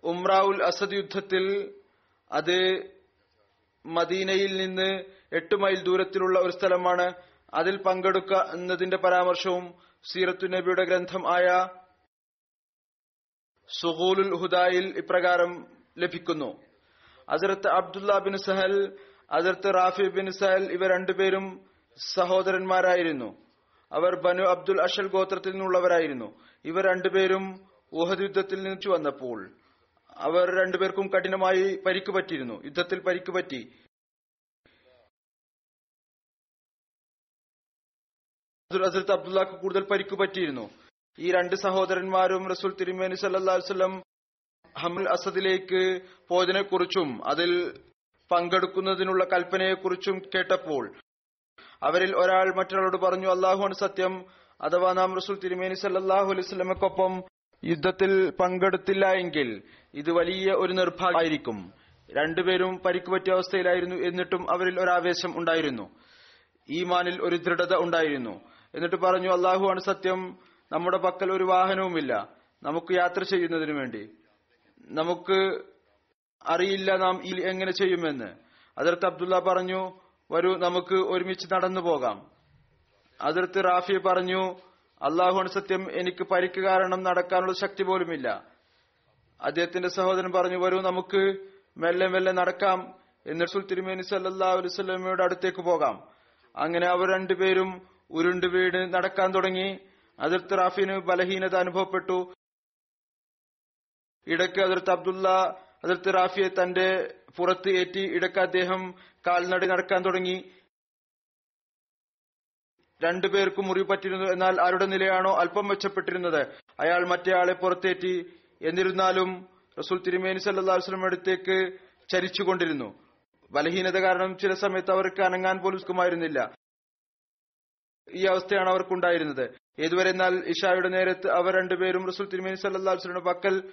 ഉംറാവുൽ അസദ് യുദ്ധത്തിൽ അത് മദീനയിൽ നിന്ന് എട്ട് മൈൽ ദൂരത്തിലുള്ള ഒരു സ്ഥലമാണ്. അതിൽ പങ്കെടുക്കുക എന്നതിന്റെ പരാമർശവും സീറത്തു നബിയുടെ ഗ്രന്ഥം ആയ സുഹൂലുൽ ഹുദായിൽ ഇപ്രകാരം ലഭിക്കുന്നു. അസരത്ത് അബ്ദുല്ല ബിൻ സഹൽ അസരത്ത് റാഫി ബിൻ സഹൽ ഇവ രണ്ടുപേരും സഹോദരന്മാരായിരുന്നു. അവർ ബനു അബ്ദുൽ അഷൽ ഗോത്രത്തിൽ നിന്നുള്ളവരായിരുന്നു. ഇവർ രണ്ടുപേരും ഊഹദ് യുദ്ധത്തിൽ നിന്ന് വന്നപ്പോൾ അവർ രണ്ടുപേർക്കും കഠിനമായി പരിക്ക് പറ്റിയിരുന്നു. യുദ്ധത്തിൽ പരിക്ക് പറ്റി. അസരത്ത് അബ്ദുല്ലാക്ക് കൂടുതൽ പരിക്ക് പറ്റിയിരുന്നു. ഈ രണ്ട് സഹോദരന്മാരും റസൂൽ തിരുമേനി സല്ലാസ്ലം ഹമുൽ അസദിലേക്ക് പോയതിനെ കുറിച്ചും അതിൽ പങ്കെടുക്കുന്നതിനുള്ള കൽപ്പനയെക്കുറിച്ചും കേട്ടപ്പോൾ അവരിൽ ഒരാൾ മറ്റൊരാളോട് പറഞ്ഞു അള്ളാഹുവാണ് സത്യം. അഥവാ നാം റസൂൽ തിരുമേനി സല്ലാഹു അലൈഹി വസല്ലമക്കൊപ്പം യുദ്ധത്തിൽ പങ്കെടുത്തില്ല എങ്കിൽ ഇത് വലിയ ഒരു നിർഭാഗ്യമായിരിക്കും. രണ്ടുപേരും പരിക്കുപറ്റിയ അവസ്ഥയിലായിരുന്നു എന്നിട്ടും അവരിൽ ഒരു ഒരാവേശം ഉണ്ടായിരുന്നു. ഈമാനിൽ ഒരു ദൃഢത ഉണ്ടായിരുന്നു. എന്നിട്ട് പറഞ്ഞു അള്ളാഹുവാണ് സത്യം. നമ്മുടെ പക്കൽ ഒരു വാഹനവുമില്ല. നമുക്ക് യാത്ര ചെയ്യുന്നതിന് വേണ്ടി. നമുക്ക് അറിയില്ല നാം എങ്ങനെ ചെയ്യുമെന്ന്. അതിർത്ത് അബ്ദുള്ള പറഞ്ഞു വരൂ നമുക്ക് ഒരുമിച്ച് നടന്നു പോകാം. അതിർത്ത് റാഫി പറഞ്ഞു അള്ളാഹുവാണ് സത്യം എനിക്ക് പരിക്ക് കാരണം നടക്കാനുള്ള ശക്തി പോലുമില്ല. അദ്ദേഹത്തിന്റെ സഹോദരൻ പറഞ്ഞു വരൂ നമുക്ക് മെല്ലെ മെല്ലെ നടക്കാം. എന്നിട്ട് തിരുമേനി സല്ലാ അടുത്തേക്ക് പോകാം. അങ്ങനെ അവർ രണ്ടുപേരും ഉരുണ്ട് വീട് നടക്കാൻ തുടങ്ങി. അതിർത്ത് റാഫിന് ബലഹീനത അനുഭവപ്പെട്ടു. ഇടയ്ക്ക് അതിർത്ത് അബ്ദുള്ള അതിർത്ത് റാഫിയെ തന്റെ പുറത്ത് ഏറ്റി ഇടയ്ക്ക് അദ്ദേഹം കാൽനട നടക്കാൻ തുടങ്ങി. രണ്ടുപേർക്കും മുറിവ് പറ്റിയിരുന്നു എന്നാൽ ആരുടെ നിലയാണോ അല്പം മെച്ചപ്പെട്ടിരുന്നത്? അയാൾ മറ്റേയാളെ പുറത്തേറ്റി. എന്നിരുന്നാലും റസൂൽ തിരുമേനി സല്ലാസ്ലം അടുത്തേക്ക് ചരിച്ചുകൊണ്ടിരുന്നു. ബലഹീനത കാരണം ചില സമയത്ത് അവർക്ക് അനങ്ങാൻ പോലും സുഖമായിരുന്നില്ല. ഈ അവസ്ഥയാണ് അവർക്കുണ്ടായിരുന്നത്. ഏതുവരെ എന്നാൽ ഇഷായുടെ നേരത്ത് അവർ രണ്ടുപേരും റസൂൽ തിരുമേനി സല്ലാ വസ്ലമിന്റെ പക്കൽ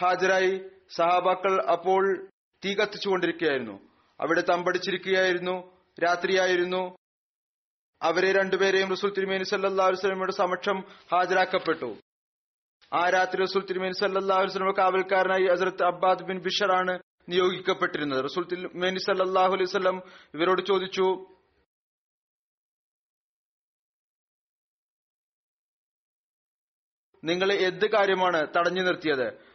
ഹാജരായി. സഹാബാക്കൾ അപ്പോൾ തീ കത്തിച്ചുകൊണ്ടിരിക്കുകയായിരുന്നു. അവിടെ തമ്പടിച്ചിരിക്കുകയായിരുന്നു. രാത്രിയായിരുന്നു. അവരെ രണ്ടുപേരെയും റസൂൽ തിരുമേനി സല്ലാ വസ്ലമയുടെ സമക്ഷം ഹാജരാക്കപ്പെട്ടു. ആ രാത്രി റസൂൽ തിരുമേനി സല്ലാ വസ്ലമ കാവൽക്കാരനായി ഹസരത്ത് അബ്ബാദ് ബിൻ ബിഷറാണ് നിയോഗിക്കപ്പെട്ടിരുന്നത്. റസൂൽ തിരുമേനി സല്ലാഹു അലൈഹി വസ്ലം ഇവരോട് ചോദിച്ചു നിങ്ങളെ എന്ത് കാര്യമാണ് തടഞ്ഞു നിർത്തിയത്?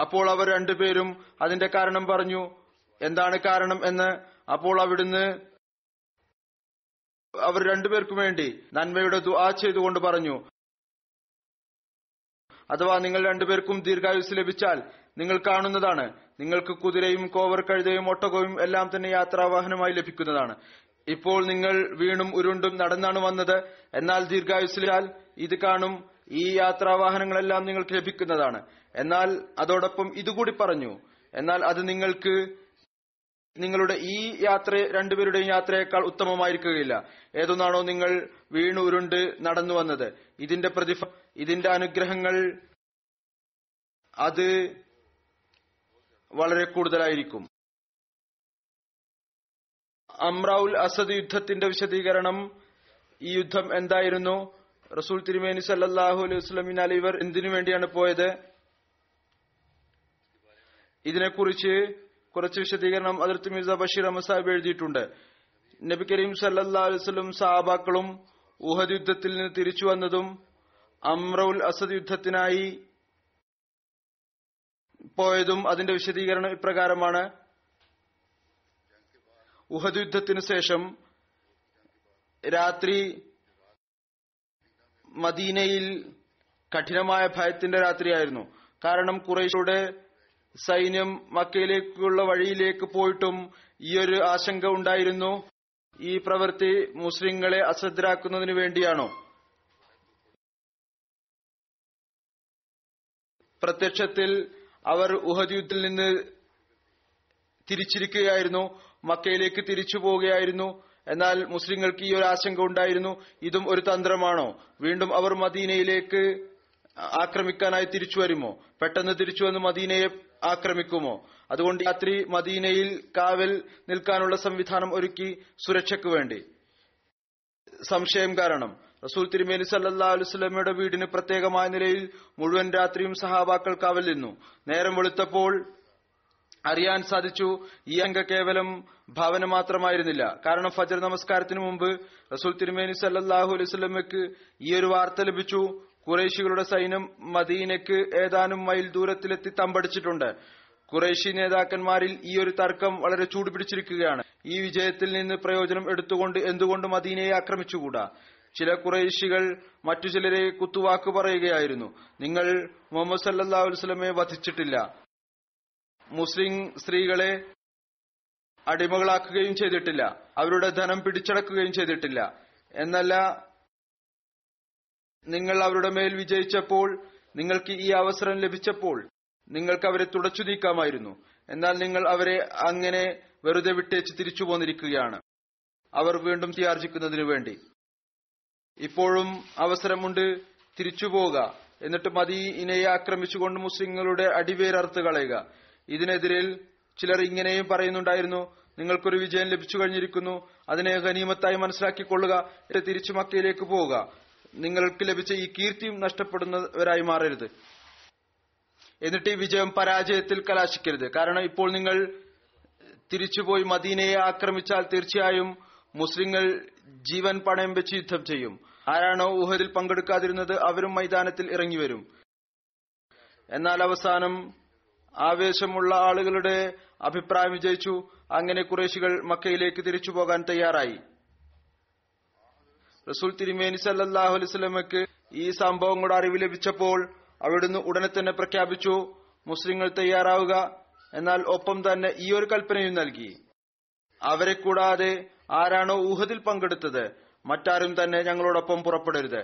അപ്പോൾ അവർ രണ്ടുപേരും അതിന്റെ കാരണം പറഞ്ഞു. എന്താണ് കാരണം എന്ന് അപ്പോൾ അവിടുന്ന് അവർ രണ്ടുപേർക്കും വേണ്ടി നന്മയുടെ ദുആ ചെയ്തുകൊണ്ട് പറഞ്ഞു. അഥവാ നിങ്ങൾ രണ്ടുപേർക്കും ദീർഘായുസ് ലഭിച്ചാൽ നിങ്ങൾ കാണുന്നതാണ്. നിങ്ങൾക്ക് കുതിരയും കോവർ കഴുതയും ഒട്ടകവും എല്ലാം തന്നെ യാത്രാവാഹനമായി ലഭിക്കുന്നതാണ്. ഇപ്പോൾ നിങ്ങൾ വീണും ഉരുണ്ടും നടന്നാണ് വന്നത്. എന്നാൽ ദീർഘായുസിലാൽ ഇത് കാണും. ഈ യാത്രാവാഹനങ്ങളെല്ലാം നിങ്ങൾക്ക് ലഭിക്കുന്നതാണ്. എന്നാൽ അതോടൊപ്പം ഇതുകൂടി പറഞ്ഞു. എന്നാൽ അത് നിങ്ങൾക്ക് നിങ്ങളുടെ ഈ യാത്ര രണ്ടുപേരുടെയും യാത്രയേക്കാൾ ഉത്തമമായിരിക്കുകയില്ല. ഏതൊന്നാണോ നിങ്ങൾ വീണു ഉരുണ്ട് നടന്നു വന്നത്. ഇതിന്റെ പ്രതിഫ ഇതിന്റെ അനുഗ്രഹങ്ങൾ അത് വളരെ കൂടുതലായിരിക്കും. അമ്രാവുൽ അസദ് യുദ്ധത്തിന്റെ വിശദീകരണം ഈ യുദ്ധം എന്തായിരുന്നു? റസൂൽ തിരുമേനി സല്ലാഹു അലൈഹി വസ്ലമിനാൽ ഇവർ എന്തിനു വേണ്ടിയാണ് പോയത്? ഇതിനെക്കുറിച്ച് കുറച്ച് വിശദീകരണം അതിർത്തി മിർസ ബഷീർ അഹമ്മദ് എഴുതിയിട്ടുണ്ട്. നബി കരീം സല്ലാ അലൈവലും സാബാക്കളും ഉഹദ് യുദ്ധത്തിൽ നിന്ന് തിരിച്ചു വന്നതും അമ്രൌൽ അസദ് യുദ്ധത്തിനായി പോയതും അതിന്റെ വിശദീകരണം ഇപ്രകാരമാണ്. ഉഹദ് യുദ്ധത്തിന് ശേഷം രാത്രി മദീനയിൽ കഠിനമായ ഭയത്തിന്റെ രാത്രിയായിരുന്നു. കാരണം കുറേശയുടെ സൈന്യം മക്കയിലേക്കുള്ള വഴിയിലേക്ക് പോയിട്ടും ഈ ഒരു ആശങ്ക ഉണ്ടായിരുന്നു. ഈ പ്രവൃത്തി മുസ്ലിങ്ങളെ അശ്രദ്ധരാക്കുന്നതിന് വേണ്ടിയാണോ? പ്രത്യക്ഷത്തിൽ അവർ ഉഹദ് നിന്ന് തിരിച്ചിരിക്കുകയായിരുന്നു. മക്കയിലേക്ക് തിരിച്ചു പോവുകയായിരുന്നു. എന്നാൽ മുസ്ലിങ്ങൾക്ക് ഈ ഒരു ആശങ്ക ഉണ്ടായിരുന്നു. ഇതും ഒരു തന്ത്രമാണോ? വീണ്ടും അവർ മദീനയിലേക്ക് ആക്രമിക്കാനായി തിരിച്ചു വരുമോ? പെട്ടെന്ന് തിരിച്ചു വന്ന് മദീനയെ ആക്രമിക്കുമോ? അതുകൊണ്ട് രാത്രി മദീനയിൽ കാവൽ നിൽക്കാനുള്ള സംവിധാനം ഒരുക്കി സുരക്ഷയ്ക്ക് വേണ്ടി. സംശയം കാരണം. റസൂൽ തിരുമേനി സല്ലാ അലുസ്ലമയുടെ വീടിന് പ്രത്യേകമായ നിലയിൽ മുഴുവൻ രാത്രിയും സഹാബാക്കൾ കാവൽ നിന്നു. നേരം വെളുത്തപ്പോൾ അറിയാൻ സാധിച്ചു. ഈ അംഗ കേവലം ഭാവന മാത്രമായിരുന്നില്ല. കാരണം ഫജർ നമസ്കാരത്തിന് മുമ്പ് റസൂൽ തിരുമേനി സല്ലാഹു അലൈവല്ലമയ്ക്ക് ഈ ഒരു വാർത്ത ലഭിച്ചു. കുറേശികളുടെ സൈന്യം മദീനയ്ക്ക് ഏതാനും മൈൽ ദൂരത്തിലെത്തി തമ്പടിച്ചിട്ടുണ്ട്. കുറേശി നേതാക്കന്മാരിൽ ഈ ഒരു തർക്കം വളരെ ചൂടുപിടിച്ചിരിക്കുകയാണ്. ഈ വിജയത്തിൽ നിന്ന് പ്രയോജനം എടുത്തുകൊണ്ട് എന്തുകൊണ്ട് മദീനയെ ആക്രമിച്ചുകൂടാ? ചില കുറേശികൾ മറ്റു ചിലരെ കുത്തുവാക്ക് പറയുകയായിരുന്നു. നിങ്ങൾ മുഹമ്മദ് സല്ലാ വസ്ലമെ വധിച്ചിട്ടില്ല. മുസ്ലിം സ്ത്രീകളെ അടിമകളാക്കുകയും ചെയ്തിട്ടില്ല. അവരുടെ ധനം പിടിച്ചടക്കുകയും ചെയ്തിട്ടില്ല. എന്നല്ല നിങ്ങൾ അവരുടെ മേൽ വിജയിച്ചപ്പോൾ നിങ്ങൾക്ക് ഈ അവസരം ലഭിച്ചപ്പോൾ നിങ്ങൾക്ക് അവരെ തുടച്ചു നീക്കാമായിരുന്നു എന്നാൽ നിങ്ങൾ അവരെ അങ്ങനെ വെറുതെ വിട്ടേച്ച് തിരിച്ചു പോന്നിരിക്കുകയാണ്. അവർ വീണ്ടും തീയാർജിക്കുന്നതിനു വേണ്ടി. ഇപ്പോഴും അവസരമുണ്ട് തിരിച്ചു പോവുക. എന്നിട്ട് മദീനയെ ആക്രമിച്ചുകൊണ്ട് മുസ്ലിങ്ങളുടെ അടിവേരർത്ത് കളയുക. ഇതിനെതിരിൽ ചിലർ ഇങ്ങനെയും പറയുന്നുണ്ടായിരുന്നു നിങ്ങൾക്കൊരു വിജയം ലഭിച്ചു കഴിഞ്ഞിരിക്കുന്നു അതിനെ ഗനീമത്തായി മനസ്സിലാക്കിക്കൊള്ളുക എന്നിട്ട് തിരിച്ചു മക്കയിലേക്ക് പോവുക. നിങ്ങൾക്ക് ലഭിച്ച ഈ കീർത്തിയും നഷ്ടപ്പെടുന്നവരായി മാറരുത്. എന്നിട്ട് ഈ വിജയം പരാജയത്തിൽ കലാശിക്കരുത്. കാരണം ഇപ്പോൾ നിങ്ങൾ തിരിച്ചുപോയി മദീനയെ ആക്രമിച്ചാൽ തീർച്ചയായും മുസ്ലിങ്ങൾ ജീവൻ പണയം വെച്ച് യുദ്ധം ചെയ്യും. ആരാണോ ഊഹദിൽ പങ്കെടുക്കാതിരുന്നത് അവരും മൈതാനത്തിൽ ഇറങ്ങി വരും എന്നാൽ അവസാനം ആവേശമുള്ള ആളുകളുടെ അഭിപ്രായം വിജയിച്ചു. അങ്ങനെ കുറേശികൾ മക്കയിലേക്ക് തിരിച്ചു പോകാൻ തയ്യാറായി. റസൂൽ തിരുമേനി സല്ലാഹു അലൈസ്മക്ക് ഈ സംഭവങ്ങളുടെ അറിവ് ലഭിച്ചപ്പോൾ അവിടുന്ന് ഉടനെ തന്നെ പ്രഖ്യാപിച്ചു മുസ്ലിങ്ങൾ തയ്യാറാവുക. എന്നാൽ ഒപ്പം തന്നെ ഈ ഒരു കൽപ്പനയും നൽകി. അവരെ കൂടാതെ ആരാണോ ഊഹദിൽ പങ്കെടുത്തത് മറ്റാരും തന്നെ ഞങ്ങളോടൊപ്പം പുറപ്പെടരുത്.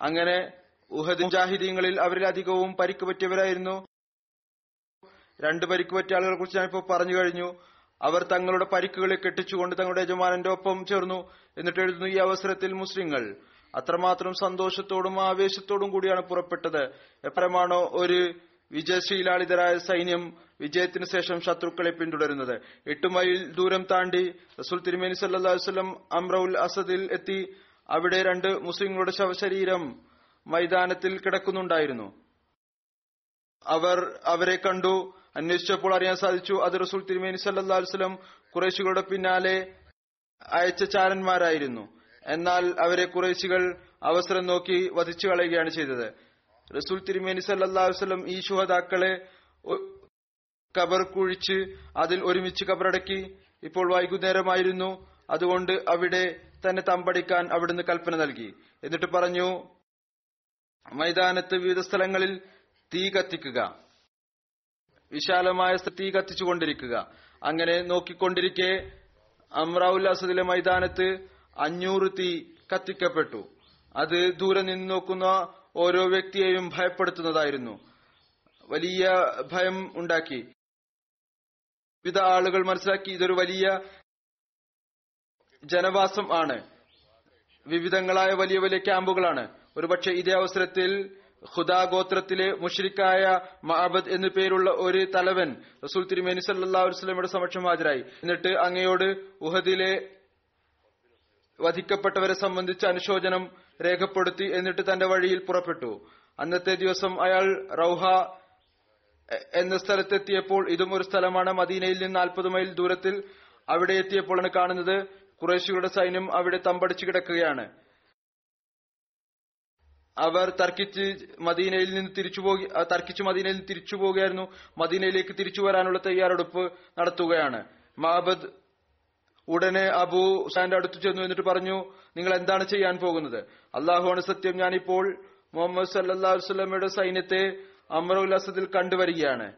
അങ്ങനെ ഉഹദ് ജാഹിദീങ്ങളിൽ അവരിൽ അധികവും പരിക്ക് പറ്റിയവരായിരുന്നു. രണ്ട് പരിക്ക് പറ്റിയ ആളുകളെ കുറിച്ച് ഞാനിപ്പോ പറഞ്ഞു കഴിഞ്ഞു. അവർ തങ്ങളുടെ പരിക്കുകളെ കെട്ടിച്ചുകൊണ്ട് തങ്ങളുടെ യജമാനന്റെ ഒപ്പം ചേർന്നു. എന്നിട്ട് എഴുതുന്നു ഈ അവസരത്തിൽ മുസ്ലിങ്ങൾ അത്രമാത്രം സന്തോഷത്തോടും ആവേശത്തോടും കൂടിയാണ് പുറപ്പെട്ടത്. എപ്പറമാണോ ഒരു വിജയശീലാളിതരായ സൈന്യം വിജയത്തിന് ശേഷം ശത്രുക്കളെ പിന്തുടരുന്നത്. എട്ട് മൈൽ ദൂരം താണ്ടി റസൂൽ തിരുമേനി സല്ലാസ്ലം അമ്രൌൽ അസദിൽ എത്തി. അവിടെ രണ്ട് മുസ്ലിങ്ങളുടെ ശവശരീരം മൈതാനത്തിൽ കിടക്കുന്നുണ്ടായിരുന്നു. അവർ അവരെ കണ്ടു. അന്വേഷിച്ചപ്പോൾ അറിയാൻ സാധിച്ചു അത് റസൂൽ തിരുമേനി സല്ലാ വസ്ലം കുറേശികളുടെ പിന്നാലെ അയച്ച ചാരന്മാരായിരുന്നു. എന്നാൽ അവരെ കുറേശികൾ അവസരം നോക്കി വധിച്ചു കളയുകയാണ് ചെയ്തത്. റസൂൽ തിരുമേനി സല്ലാ വസ്ലം ഈ ശുഹതാക്കളെ കബർ കുഴിച്ച് അതിൽ ഒരുമിച്ച് കബറടക്കി. ഇപ്പോൾ വൈകുന്നേരമായിരുന്നു. അതുകൊണ്ട് അവിടെ തന്നെ തമ്പടിക്കാൻ അവിടുന്ന് കൽപ്പന നൽകി. എന്നിട്ട് പറഞ്ഞു മൈതാനത്ത് വിവിധ സ്ഥലങ്ങളിൽ തീ കത്തിക്കുക. വിശാലമായ തീ കത്തിച്ചുകൊണ്ടിരിക്കുക. അങ്ങനെ നോക്കിക്കൊണ്ടിരിക്കെ അമ്രാവുൽ മൈതാനത്ത് അഞ്ഞൂറ് തീ കത്തിക്കപ്പെട്ടു. അത് ദൂരെ നിന്ന് നോക്കുന്ന ഓരോ വ്യക്തിയെയും ഭയപ്പെടുത്തുന്നതായിരുന്നു. വലിയ ഭയം ഉണ്ടാക്കി. വിവിധ ആളുകൾ മനസ്സിലാക്കി ഇതൊരു വലിയ ജനവാസം ആണ്. വിവിധങ്ങളായ വലിയ വലിയ ക്യാമ്പുകളാണ്. ഒരുപക്ഷെ ഇതേ അവസരത്തിൽ ഖുദാ ഗോത്രത്തിലെ മുഷരിക്കായ മഹബദ് എന്നു പേരുള്ള ഒരു തലവൻ റസൂൽ തിരുമേനി സല്ലാ വസ്ലമയുടെ സമക്ഷം ഹാജരായി. എന്നിട്ട് അങ്ങയോട് ഉഹദിലെ വധിക്കപ്പെട്ടവരെ സംബന്ധിച്ച് അനുശോചനം രേഖപ്പെടുത്തി എന്നിട്ട് തന്റെ വഴിയിൽ പുറപ്പെട്ടു. അന്നത്തെ ദിവസം അയാൾ റൌഹ എന്ന സ്ഥലത്തെത്തിയപ്പോൾ ഇതും ഒരു സ്ഥലമാണ് മദീനയിൽ നിന്ന് നാൽപ്പത് മൈൽ ദൂരത്തിൽ അവിടെ എത്തിയപ്പോഴാണ് കാണുന്നത്. കുറേശികളുടെ സൈന്യം അവിടെ തമ്പടിച്ചു കിടക്കുകയാണ്. അവർ തർക്കിച്ച് മദീനയിൽ നിന്ന് തിരിച്ചു പോകി തർക്കിച്ച് മദീനയിൽ നിന്ന് തിരിച്ചു പോകുകയായിരുന്നു. മദീനയിലേക്ക് തിരിച്ചു വരാനുള്ള തയ്യാറെടുപ്പ് നടത്തുകയാണ്. മഹബദ് ഉടനെ അബു ഹുസാന്റെ അടുത്ത് ചെന്നു എന്നിട്ട് പറഞ്ഞു നിങ്ങൾ എന്താണ് ചെയ്യാൻ പോകുന്നത്? അള്ളാഹുവാണ് സത്യം ഞാനിപ്പോൾ മുഹമ്മദ് സല്ലാ വസ്ലമയുടെ സൈന്യത്തെ അമറുൽ അസദിൽ കണ്ടുവരികയാണ്.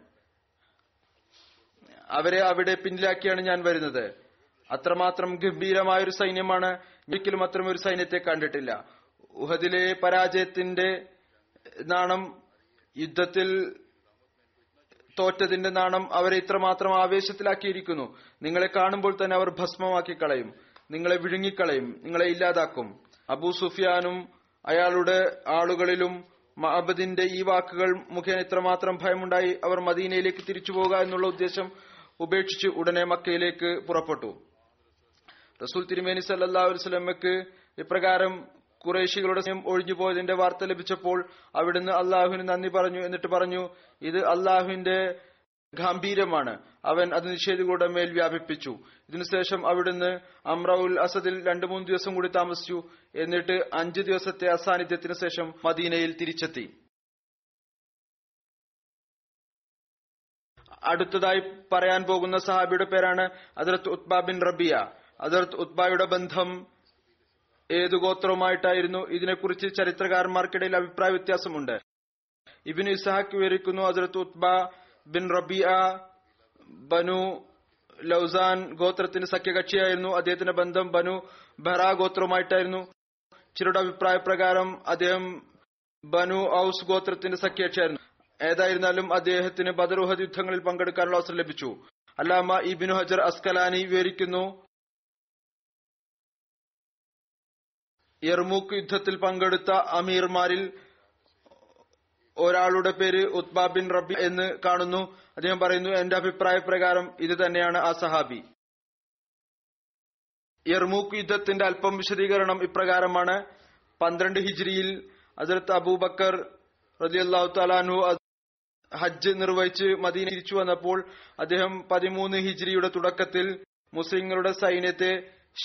അവരെ അവിടെ പിന്നിലാക്കിയാണ് ഞാൻ വരുന്നത്. അത്രമാത്രം ഗംഭീരമായ ഒരു സൈന്യമാണ്. ഒരിക്കലും അത്തരം ഒരു സൈന്യത്തെ കണ്ടിട്ടില്ല. ഉഹദിലെ പരാജയത്തിന്റെ നാണം യുദ്ധത്തിൽ തോറ്റതിന്റെ നാണം അവരെ ഇത്രമാത്രം ആവേശത്തിലാക്കിയിരിക്കുന്നു. നിങ്ങളെ കാണുമ്പോൾ തന്നെ അവർ ഭസ്മമാക്കി കളയും നിങ്ങളെ വിഴുങ്ങിക്കളയും നിങ്ങളെ ഇല്ലാതാക്കും. അബൂ സുഫിയാനും അയാളുടെ ആളുകളിലും മഹബദിന്റെ ഈ വാക്കുകൾ മുഖേന ഇത്രമാത്രം ഭയമുണ്ടായി അവർ മദീനയിലേക്ക് തിരിച്ചു പോകുക എന്നുള്ള ഉദ്ദേശം ഉപേക്ഷിച്ച് ഉടനെ മക്കയിലേക്ക് പുറപ്പെട്ടു. റസൂൽ തിരുമേനി സല്ലാ അലുസലമ്മക്ക് ഇപ്രകാരം കുറേശികളുടെ സമയം ഒഴിഞ്ഞു പോയതിന്റെ വാർത്ത ലഭിച്ചപ്പോൾ അവിടുന്ന് അള്ളാഹുവിന് നന്ദി പറഞ്ഞു എന്നിട്ട് പറഞ്ഞു ഇത് അള്ളാഹുവിന്റെ ഗാംഭീര്യമാണ്. അവൻ അത് നിഷേധികളുടെ മേൽ വ്യാപിപ്പിച്ചു. ഇതിനുശേഷം അവിടുന്ന് അമ്രൌൽ അസദിൽ രണ്ടു മൂന്ന് ദിവസം കൂടി താമസിച്ചു. എന്നിട്ട് അഞ്ചു ദിവസത്തെ അസാന്നിധ്യത്തിന് ശേഷം മദീനയിൽ തിരിച്ചെത്തി. അടുത്തതായി പറയാൻ പോകുന്ന സഹാബിയുടെ പേരാണ് അതിർത്ത് ഉത്ബ ബിൻ റബിയ. അതിർത്ത് ഉത്ബായുടെ ബന്ധം ഏതു ഗോത്രവുമായിട്ടായിരുന്നു ഇതിനെക്കുറിച്ച് ചരിത്രകാരന്മാർക്കിടയിൽ അഭിപ്രായ വ്യത്യാസമുണ്ട്? ഇബിൻ ഇസഹാക്ക് വിവരിക്കുന്നു അസരത്ത് Utba bin Rabia Banu Lausan ഗോത്രത്തിന് സഖ്യകക്ഷിയായിരുന്നു അദ്ദേഹത്തിന്റെ ബന്ധം ബനു ബറ ഗോത്രവുമായിട്ടായിരുന്നു. ചിലരുടെ അഭിപ്രായ പ്രകാരം അദ്ദേഹം ബനു ഔസ് ഗോത്രത്തിന്റെ സഖ്യകക്ഷിയായിരുന്നു. ഏതായിരുന്നാലും അദ്ദേഹത്തിന് ബദറുഹദ് യുദ്ധങ്ങളിൽ പങ്കെടുക്കാനുള്ള അവസരം ലഭിച്ചു. അല്ലാമ ഇബിനു ഹജർ അസ്കലാനി വിവരിക്കുന്നു യർമൂക്ക് യുദ്ധത്തിൽ പങ്കെടുത്ത അമീർമാരിൽ ഒരാളുടെ പേര് ഉത്ബാ ബിൻ റബി എന്ന് കാണുന്നു. അദ്ദേഹം പറയുന്നു എന്റെ അഭിപ്രായ പ്രകാരം ഇത് തന്നെയാണ് ആ സഹാബി. യർമൂക്ക് യുദ്ധത്തിന്റെ അല്പം വിശദീകരണം ഇപ്രകാരമാണ്. പന്ത്രണ്ട് ഹിജ്രിയിൽ അതിർത്ത് അബൂബക്കർ റലിയല്ലാഹു തലാനു ഹജ്ജ് നിർവഹിച്ച് മദീന തിരിച്ചു വന്നപ്പോൾ അദ്ദേഹം പതിമൂന്ന് ഹിജ്രിയുടെ തുടക്കത്തിൽ മുസ്ലിങ്ങളുടെ സൈന്യത്തെ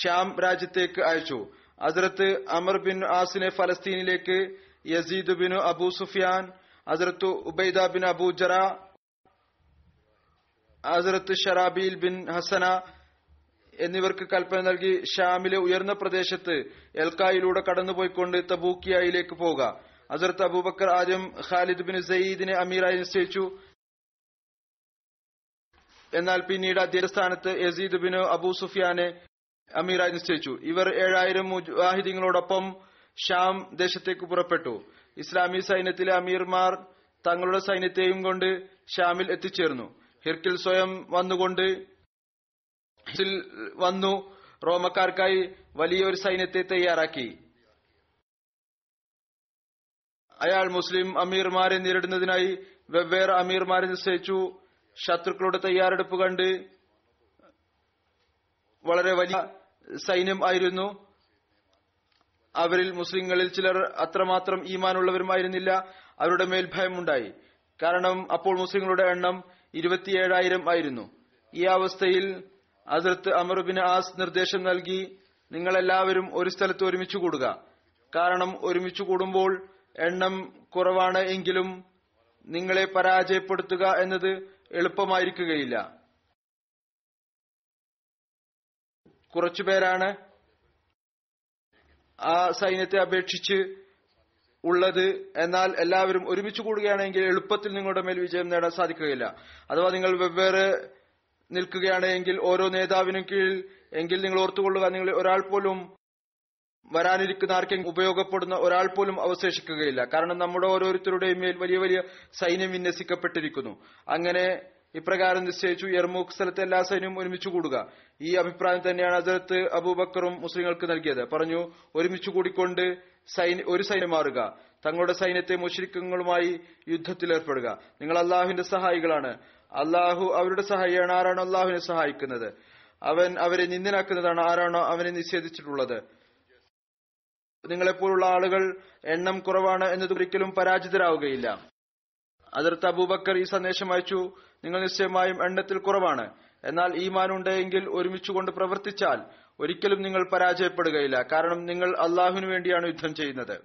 ഷ്യാം രാജ്യത്തേക്ക് അയച്ചു. അതിർത്ത് അമർ ബിൻ ആസിനെ ഫലസ്തീനിലേക്ക് Yazid bin Abu Sufyan Hazrat Ubaida bin Abu Jarrah Hazrat Shurahbil bin Hasana എന്നിവർക്ക് കൽപ്പന നൽകി ഷാമിലെ ഉയർന്ന പ്രദേശത്ത് എൽക്കായിലൂടെ കടന്നുപോയിക്കൊണ്ട് തബൂക്കിയയിലേക്ക് പോവുക. അസർത്ത് അബൂബക്കർ ആദ്യം ഖാലിദ് ബിൻ സയ്യിദിനെ അമീറായി നിശ്ചയിച്ചു. എന്നാൽ പിന്നീട് അദ്ദേഹത്തിന്റെ സ്ഥാനത്ത് യസീദ് ബിൻ അബൂ സുഫിയാനെ അമീറായി നിശ്ചയിച്ചു ഇവർ ഏഴായിരം മുജാഹിദീങ്ങളോടൊപ്പം ഷാം ദേശത്തേക്ക് പുറപ്പെട്ടു. ഇസ്ലാമി സൈന്യത്തിലെ അമീർമാർ തങ്ങളുടെ സൈന്യത്തെയും കൊണ്ട് ഷാമിൽ എത്തിച്ചേർന്നു. ഹിർക്കിൽ സ്വയം വന്നുകൊണ്ട് വന്നു. റോമക്കാർക്കായി വലിയൊരു സൈന്യത്തെ തയ്യാറാക്കി. അയാൾ മുസ്ലിം അമീർമാരെ നേരിടുന്നതിനായി വെവ്വേറെ അമീർമാരെ നിശ്ചയിച്ചു. ശത്രുക്കളുടെ തയ്യാറെടുപ്പ് കണ്ട് വളരെ വലിയ സൈന്യം ആയിരുന്നു. അവരിൽ മുസ്ലിങ്ങളിൽ ചിലർ അത്രമാത്രം ഈമാനുള്ളവരുമായിരുന്നില്ല. അവരുടെ മേൽ ഭയമുണ്ടായി കാരണം അപ്പോൾ മുസ്ലിങ്ങളുടെ എണ്ണം ഇരുപത്തിയേഴായിരം ആയിരുന്നു. ഈ അവസ്ഥയിൽ അതിർത്ത് അമറുബിന് ആസ് നിർദ്ദേശം നൽകി നിങ്ങളെല്ലാവരും ഒരു സ്ഥലത്ത് ഒരുമിച്ച് കൂടുക. കാരണം ഒരുമിച്ച് കൂടുമ്പോൾ എണ്ണം കുറവാണ് എങ്കിലും നിങ്ങളെ പരാജയപ്പെടുത്തുക എന്നത് എളുപ്പമായിരിക്കുകയില്ല. കുറച്ചുപേരാണ് ആ സൈന്യത്തെ അപേക്ഷിച്ച് ഉള്ളത്. എന്നാൽ എല്ലാവരും ഒരുമിച്ച് കൂടുകയാണെങ്കിൽ എളുപ്പത്തിൽ നിങ്ങളുടെ മേൽ വിജയം നേടാൻ സാധിക്കുകയില്ല. അഥവാ നിങ്ങൾ വെവ്വേറെ നിൽക്കുകയാണെങ്കിൽ ഓരോ നേതാവിനും കീഴിൽ എങ്കിൽ നിങ്ങൾ ഓർത്തുകൊള്ളുക നിങ്ങൾ ഒരാൾ പോലും വരാനിരിക്കുന്ന ആർക്കെങ്കിലും ഉപയോഗപ്പെടുന്ന ഒരാൾ പോലും അവശേഷിക്കുകയില്ല. കാരണം നമ്മുടെ ഓരോരുത്തരുടെയും മേൽ വലിയ വലിയ സൈന്യം വിന്യസിക്കപ്പെട്ടിരിക്കുന്നു. അങ്ങനെ ഇപ്രകാരം നിശ്ചയിച്ചു യർമൂക്ക് സ്ഥലത്തെ എല്ലാ സൈന്യവും ഒരുമിച്ച് കൂടുക. ഈ അഭിപ്രായം തന്നെയാണ് അതിർത്ത് അബൂബക്കറും മുസ്ലിങ്ങൾക്ക് നൽകിയത്. പറഞ്ഞു ഒരുമിച്ച് കൂടിക്കൊണ്ട് ഒരു സൈന്യം മാറുക. തങ്ങളുടെ സൈന്യത്തെ മുഷരിക്കങ്ങളുമായി യുദ്ധത്തിലേർപ്പെടുക നിങ്ങൾ അള്ളാഹുവിന്റെ സഹായികളാണ്. അള്ളാഹു അവരുടെ സഹായിയാണ്. ആരാണോ അള്ളാഹുവിനെ സഹായിക്കുന്നത്? അവൻ അവരെ നിന്ദനാക്കുന്നതാണ്. ആരാണോ അവനെ നിഷേധിച്ചിട്ടുള്ളത്? നിങ്ങളെപ്പോലുള്ള ആളുകൾ എണ്ണം കുറവാണ് എന്നത് ഒരിക്കലും പരാജിതരാവുകയില്ല. അതിർത്ത് അബൂബക്കർ ഈ സന്ദേശം അയച്ചു നിങ്ങൾ നിശ്ചയമായും എണ്ണത്തിൽ കുറവാണ്. എന്നാൽ ഈമാൻ ഉണ്ടെങ്കിൽ ഒരുമിച്ചുകൊണ്ട് പ്രവർത്തിച്ചാൽ ഒരിക്കലും നിങ്ങൾ പരാജയപ്പെടുകയില്ല. കാരണം നിങ്ങൾ അള്ളാഹുവിനു വേണ്ടിയാണ് യുദ്ധം ചെയ്യുന്നത്.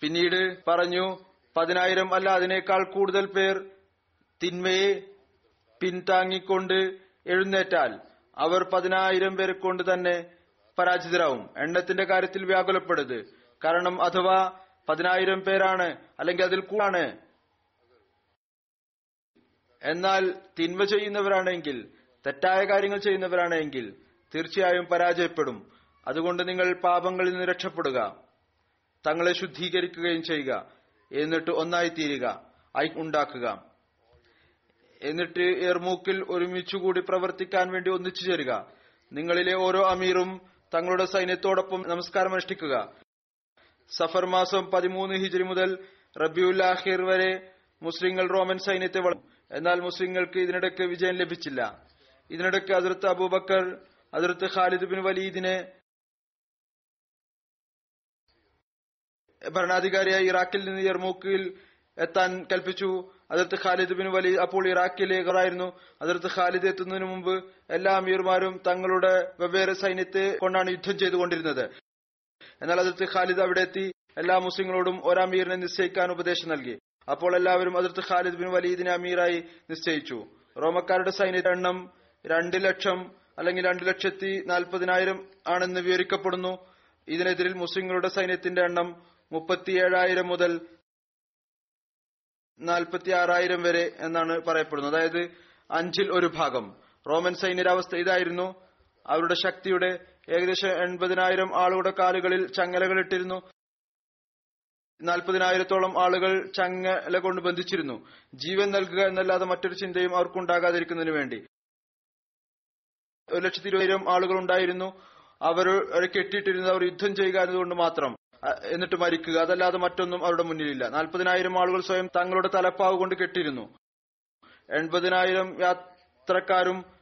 പിന്നീട് പറഞ്ഞു പതിനായിരം അല്ല അതിനേക്കാൾ കൂടുതൽ പേർ തിന്മയെ പിൻതാങ്ങിക്കൊണ്ട് എഴുന്നേറ്റാൽ അവർ പതിനായിരം പേരെ കൊണ്ട് തന്നെ പരാജിതരാവും. എണ്ണത്തിന്റെ കാര്യത്തിൽ വ്യാകുലപ്പെടരുത്. കാരണം അഥവാ പതിനായിരം പേരാണ് അല്ലെങ്കിൽ അതിൽ കൂടാണ്. എന്നാൽ തിന്മ ചെയ്യുന്നവരാണെങ്കിൽ തെറ്റായ കാര്യങ്ങൾ ചെയ്യുന്നവരാണെങ്കിൽ തീർച്ചയായും പരാജയപ്പെടും. അതുകൊണ്ട് നിങ്ങൾ പാപങ്ങളിൽ നിന്ന് രക്ഷപ്പെടുക. തങ്ങളെ ശുദ്ധീകരിക്കുകയും ചെയ്യുക. എന്നിട്ട് ഒന്നായി തീരുക. ഐ ഉണ്ടാക്കുക. എന്നിട്ട് എർമൂക്കിൽ ഒരുമിച്ചുകൂടി പ്രവർത്തിക്കാൻ വേണ്ടി ഒന്നിച്ചു ചേരുക. നിങ്ങളിലെ ഓരോ അമീറും തങ്ങളുടെ സൈന്യത്തോടൊപ്പം നമസ്കാരം അനുഷ്ഠിക്കുക സഫർ മാസം പതിമൂന്ന് ഹിജറി മുതൽ റബിയുല്ലാഹിർ വരെ മുസ്ലിങ്ങൾ റോമൻ സൈന്യത്തെ വളർന്നു എന്നാൽ മുസ്ലിങ്ങൾക്ക് ഇതിനിടയ്ക്ക് വിജയം ലഭിച്ചില്ല. ഇതിനിടയ്ക്ക് അതിർത്ത് അബൂബക്കർ അതിർത്ത് ഖാലിദ് ബിൻ വലീദിനെ ഭരണാധികാരിയായി ഇറാഖിൽ നിന്ന് യർമൂക്കിൽ എത്താൻ കൽപ്പിച്ചു. അതിർത്ത് ഖാലിദ് ബിൻ വലി അപ്പോൾ ഇറാഖിലെ ഖറായിരുന്നു അതിർത്ത് ഖാലിദ് എത്തുന്നതിന് മുമ്പ് എല്ലാ അമീർമാരും തങ്ങളുടെ വെവ്വേറെ സൈന്യത്തെ കൊണ്ടാണ് യുദ്ധം ചെയ്തുകൊണ്ടിരുന്നത്. എന്നാൽ അതിർത്ത് ഖാലിദ് അവിടെ എത്തി എല്ലാ മുസ്ലിങ്ങളോടും അമീറിനെ നിശ്ചയിക്കാൻ ഉപദേശം നൽകി. അപ്പോൾ എല്ലാവരും അതിർത്ത് ഖാലിദ് ബിൻ വലീദിനെ അമീറായി നിശ്ചയിച്ചു. റോമക്കാരുടെ സൈന്യത്തിന്റെ എണ്ണം രണ്ട് ലക്ഷം അല്ലെങ്കിൽ രണ്ട് ലക്ഷത്തി നാൽപ്പതിനായിരം ആണെന്ന് വിവരിക്കപ്പെടുന്നു. ഇതിനെതിരിൽ മുസ്ലിങ്ങളുടെ സൈന്യത്തിന്റെ എണ്ണം മുപ്പത്തിയേഴായിരം മുതൽ നാൽപ്പത്തി ആറായിരം വരെ എന്നാണ് പറയപ്പെടുന്നത്. അതായത് അഞ്ചിൽ ഒരു ഭാഗം. റോമൻ സൈന്യരാവസ്ഥ ഇതായിരുന്നു. അവരുടെ ശക്തിയുടെ ഏകദേശം എൺപതിനായിരം ആളുകളുടെ കാലുകളിൽ ചങ്ങലകൾ ഇട്ടിരുന്നു നാൽപ്പതിനായിരത്തോളം ആളുകൾ ചങ്ങല കൊണ്ട് ബന്ധിച്ചിരുന്നു. ജീവൻ നൽകുക എന്നല്ലാതെ മറ്റൊരു ചിന്തയും അവർക്കുണ്ടാകാതിരിക്കുന്നതിന് വേണ്ടി. ഒരു ലക്ഷത്തി ഇരുപതിനായിരം ആളുകൾ ഉണ്ടായിരുന്നു. അവർ കെട്ടിയിട്ടിരുന്നത് അവർ യുദ്ധം ചെയ്യുക എന്നതുകൊണ്ട് മാത്രം എന്നിട്ട് മരിക്കുക. അതല്ലാതെ മറ്റൊന്നും അവരുടെ മുന്നിലില്ല. നാൽപ്പതിനായിരം ആളുകൾ സ്വയം തങ്ങളുടെ തലപ്പാവ് കൊണ്ട് കെട്ടിയിരുന്നു. എൺപതിനായിരം യാത്രക്കാരും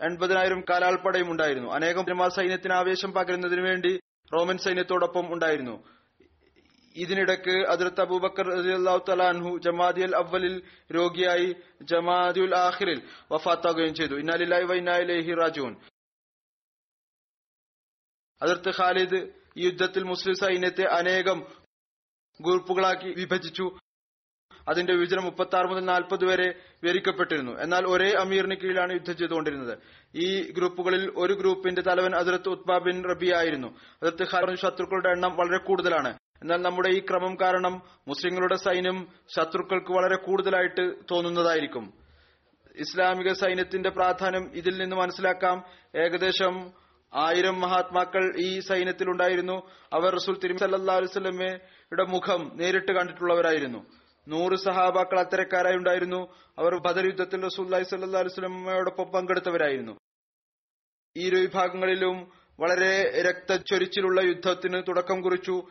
എൺപതിനായിരം കാലാൾപ്പടയും ഉണ്ടായിരുന്നു. അനേകം ജമാ സൈന്യത്തിന് ആവേശം പകരുന്നതിനു വേണ്ടി റോമൻ സൈന്യത്തോടൊപ്പം ഉണ്ടായിരുന്നു. ഇതിനിടക്ക് അതിർത്ത് അബൂബക്കർ റളിയല്ലാഹു തആല അൻഹു ജമാദിയൽ അവലിൽ രോഗിയായി ജമാദിയുൽ ആഹിറിൽ വഫാത്താകുകയും ചെയ്തു. ഇന്നാലില്ലായി വ റാജുൻ അതിർത്ത് ഖാലിദ് ഈ യുദ്ധത്തിൽ മുസ്ലിം സൈന്യത്തെ അനേകം ഗ്രൂപ്പുകളാക്കി വിഭജിച്ചു. അതിന്റെ വിഭജനം മുപ്പത്തി ആറ് മുതൽ നാൽപ്പത് വരെ വിവരിക്കപ്പെട്ടിരുന്നു എന്നാൽ ഒരേ അമീറിന് കീഴിലാണ് യുദ്ധം ചെയ്തുകൊണ്ടിരുന്നത്. ഈ ഗ്രൂപ്പുകളിൽ ഒരു ഗ്രൂപ്പിന്റെ തലവൻ അതിർത്ത് ഉത്ബ ബിൻ റബി ആയിരുന്നു. അതിർത്ത് ഖാലിദ് ശത്രുക്കളുടെ എണ്ണം വളരെ കൂടുതലാണ്. എന്നാൽ നമ്മുടെ ഈ ക്രമം കാരണം മുസ്ലിങ്ങളുടെ സൈന്യം ശത്രുക്കൾക്ക് വളരെ കൂടുതലായിട്ട് തോന്നുന്നതായിരിക്കും. ഇസ്ലാമിക സൈന്യത്തിന്റെ പ്രാധാന്യം ഇതിൽ നിന്ന് മനസ്സിലാക്കാം. ഏകദേശം ആയിരം മഹാത്മാക്കൾ ഈ സൈന്യത്തിലുണ്ടായിരുന്നു. അവർ റസൂൽ തിരുമി സല്ലാ അലുസല്ലമ്മയുടെ മുഖം നേരിട്ട് കണ്ടിട്ടുള്ളവരായിരുന്നു. നൂറ് സഹാബാക്കൾ അത്തരക്കാരായി ഉണ്ടായിരുന്നു. അവർ ബദർ യുദ്ധത്തിൽ റസൂൽ സല്ലാ അലുസല്ലമ്മയോടൊപ്പം പങ്കെടുത്തവരായിരുന്നു. ഈ ഇരു വിഭാഗങ്ങളിലും വളരെ രക്തച്ചൊരിച്ചിലുള്ള യുദ്ധത്തിന് തുടക്കം കുറിച്ചു.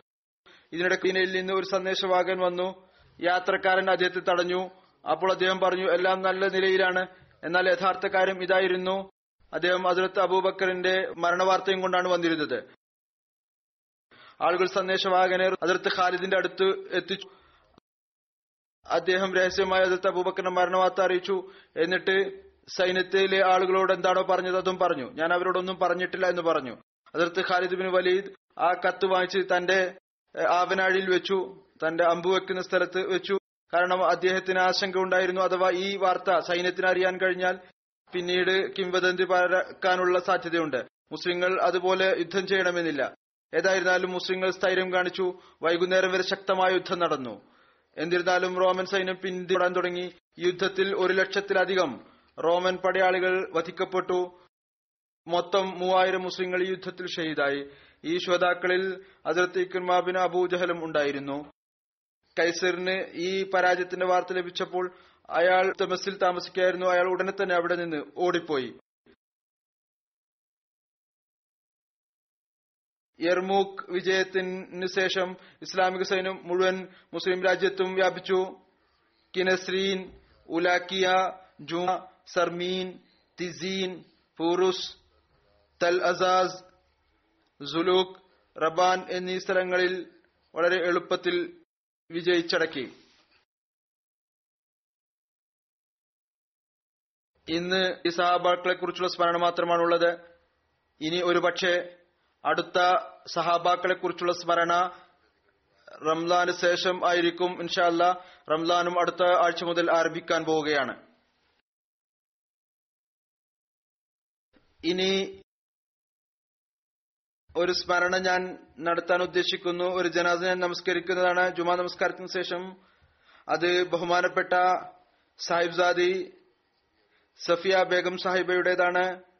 ഇതിനിടെ ഇതിനയിൽ നിന്ന് ഒരു സന്ദേശവാഹകൻ വന്നു. യാത്രക്കാരൻ അദ്ദേഹത്തെ തടഞ്ഞു. അപ്പോൾ അദ്ദേഹം പറഞ്ഞു എല്ലാം നല്ല നിലയിലാണ്. എന്നാൽ യഥാർത്ഥ കാര്യം ഇതായിരുന്നു. അദ്ദേഹം അതിർത്ത് അബൂബക്കറിന്റെ മരണവാർത്തയും കൊണ്ടാണ് വന്നിരുന്നത്. ആളുകൾ സന്ദേശവാഹകനെ അതിർത്ത് ഖാലിദിന്റെ അടുത്ത് എത്തിച്ചു. അദ്ദേഹം രഹസ്യമായ അതിർത്ത് അബൂബക്കറിന്റെ മരണവാർത്ത അറിയിച്ചു. എന്നിട്ട് സൈന്യത്തിലെ ആളുകളോട് എന്താണോ പറഞ്ഞത് അതും പറഞ്ഞു. ഞാൻ അവരോടൊന്നും പറഞ്ഞിട്ടില്ല എന്ന് പറഞ്ഞു. അതിർത്ത് ഖാലിദ് ബിൻ വലീദ് ആ കത്ത് വാങ്ങിച്ച് തന്റെ ആവനാഴിയിൽ വെച്ചു. തന്റെ അമ്പു വെക്കുന്ന സ്ഥലത്ത് വെച്ചു. കാരണം അദ്ദേഹത്തിന് ആശങ്ക ഉണ്ടായിരുന്നു. അഥവാ ഈ വാർത്ത സൈന്യത്തിന് അറിയാൻ കഴിഞ്ഞാൽ പിന്നീട് കിംവദന്തി പരക്കാനുള്ള സാധ്യതയുണ്ട്. മുസ്ലിങ്ങൾ അതുപോലെ യുദ്ധം ചെയ്യണമെന്നില്ല. ഏതായിരുന്നാലും മുസ്ലിങ്ങൾ സ്ഥൈര്യം കാണിച്ചു. വൈകുന്നേരം വരെ ശക്തമായ യുദ്ധം നടന്നു. എന്നിരുന്നാലും റോമൻ സൈന്യം പിന്തുടരാൻ തുടങ്ങി. യുദ്ധത്തിൽ ഒരു ലക്ഷത്തിലധികം റോമൻ പടയാളികൾ വധിക്കപ്പെട്ടു. മൊത്തം മൂവായിരം മുസ്ലിങ്ങൾ യുദ്ധത്തിൽ ഷഹീദായി. ഈ ശ്രോതാക്കളിൽ അതിർത്തി ഇക്മാബിന് അബൂജഹലും ഉണ്ടായിരുന്നു. കൈസറിന് ഈ പരാജയത്തിന്റെ വാർത്ത ലഭിച്ചപ്പോൾ അയാൾ തമസിൽ താമസിക്കായിരുന്നു അയാൾ ഉടനെ തന്നെ അവിടെ നിന്ന് ഓടിപ്പോയി. യർമൂക്ക് വിജയത്തിന് ശേഷം ഇസ്ലാമിക സൈന്യം മുഴുവൻ മുസ്ലിം രാജ്യത്തും വ്യാപിച്ചു. കിനസ്രീൻ ഉലാക്കിയ ജു സർമീൻ തിസീൻ ഫൂറുസ് തൽ അസാസ് സുലൂക്ക് റബാൻ എന്നീ സ്ഥലങ്ങളിൽ വളരെ എളുപ്പത്തിൽ വിജയിച്ചടക്കി. ഇന്ന് ഈ സഹാബാക്കളെ കുറിച്ചുള്ള സ്മരണ മാത്രമാണുള്ളത്. ഇനി ഒരു പക്ഷേ അടുത്ത സഹാബാക്കളെ കുറിച്ചുള്ള സ്മരണ റംലാന് ശേഷം ആയിരിക്കും ഇൻഷാല്ല റംലാനും അടുത്ത ആഴ്ച മുതൽ ആരംഭിക്കാൻ പോവുകയാണ്. ഇനി ഒരു സ്മരണ ഞാൻ നടത്താൻ ഉദ്ദേശിക്കുന്നു. ഒരു ജനാസ ഞാൻ നമസ്കരിക്കുന്നതാണ്. ജുമാ നമസ്കാരത്തിന് ശേഷം അത് ബഹുമാനപ്പെട്ട സാഹിബ്സാദി സഫിയ ബേഗം സാഹിബയുടേതാണ്.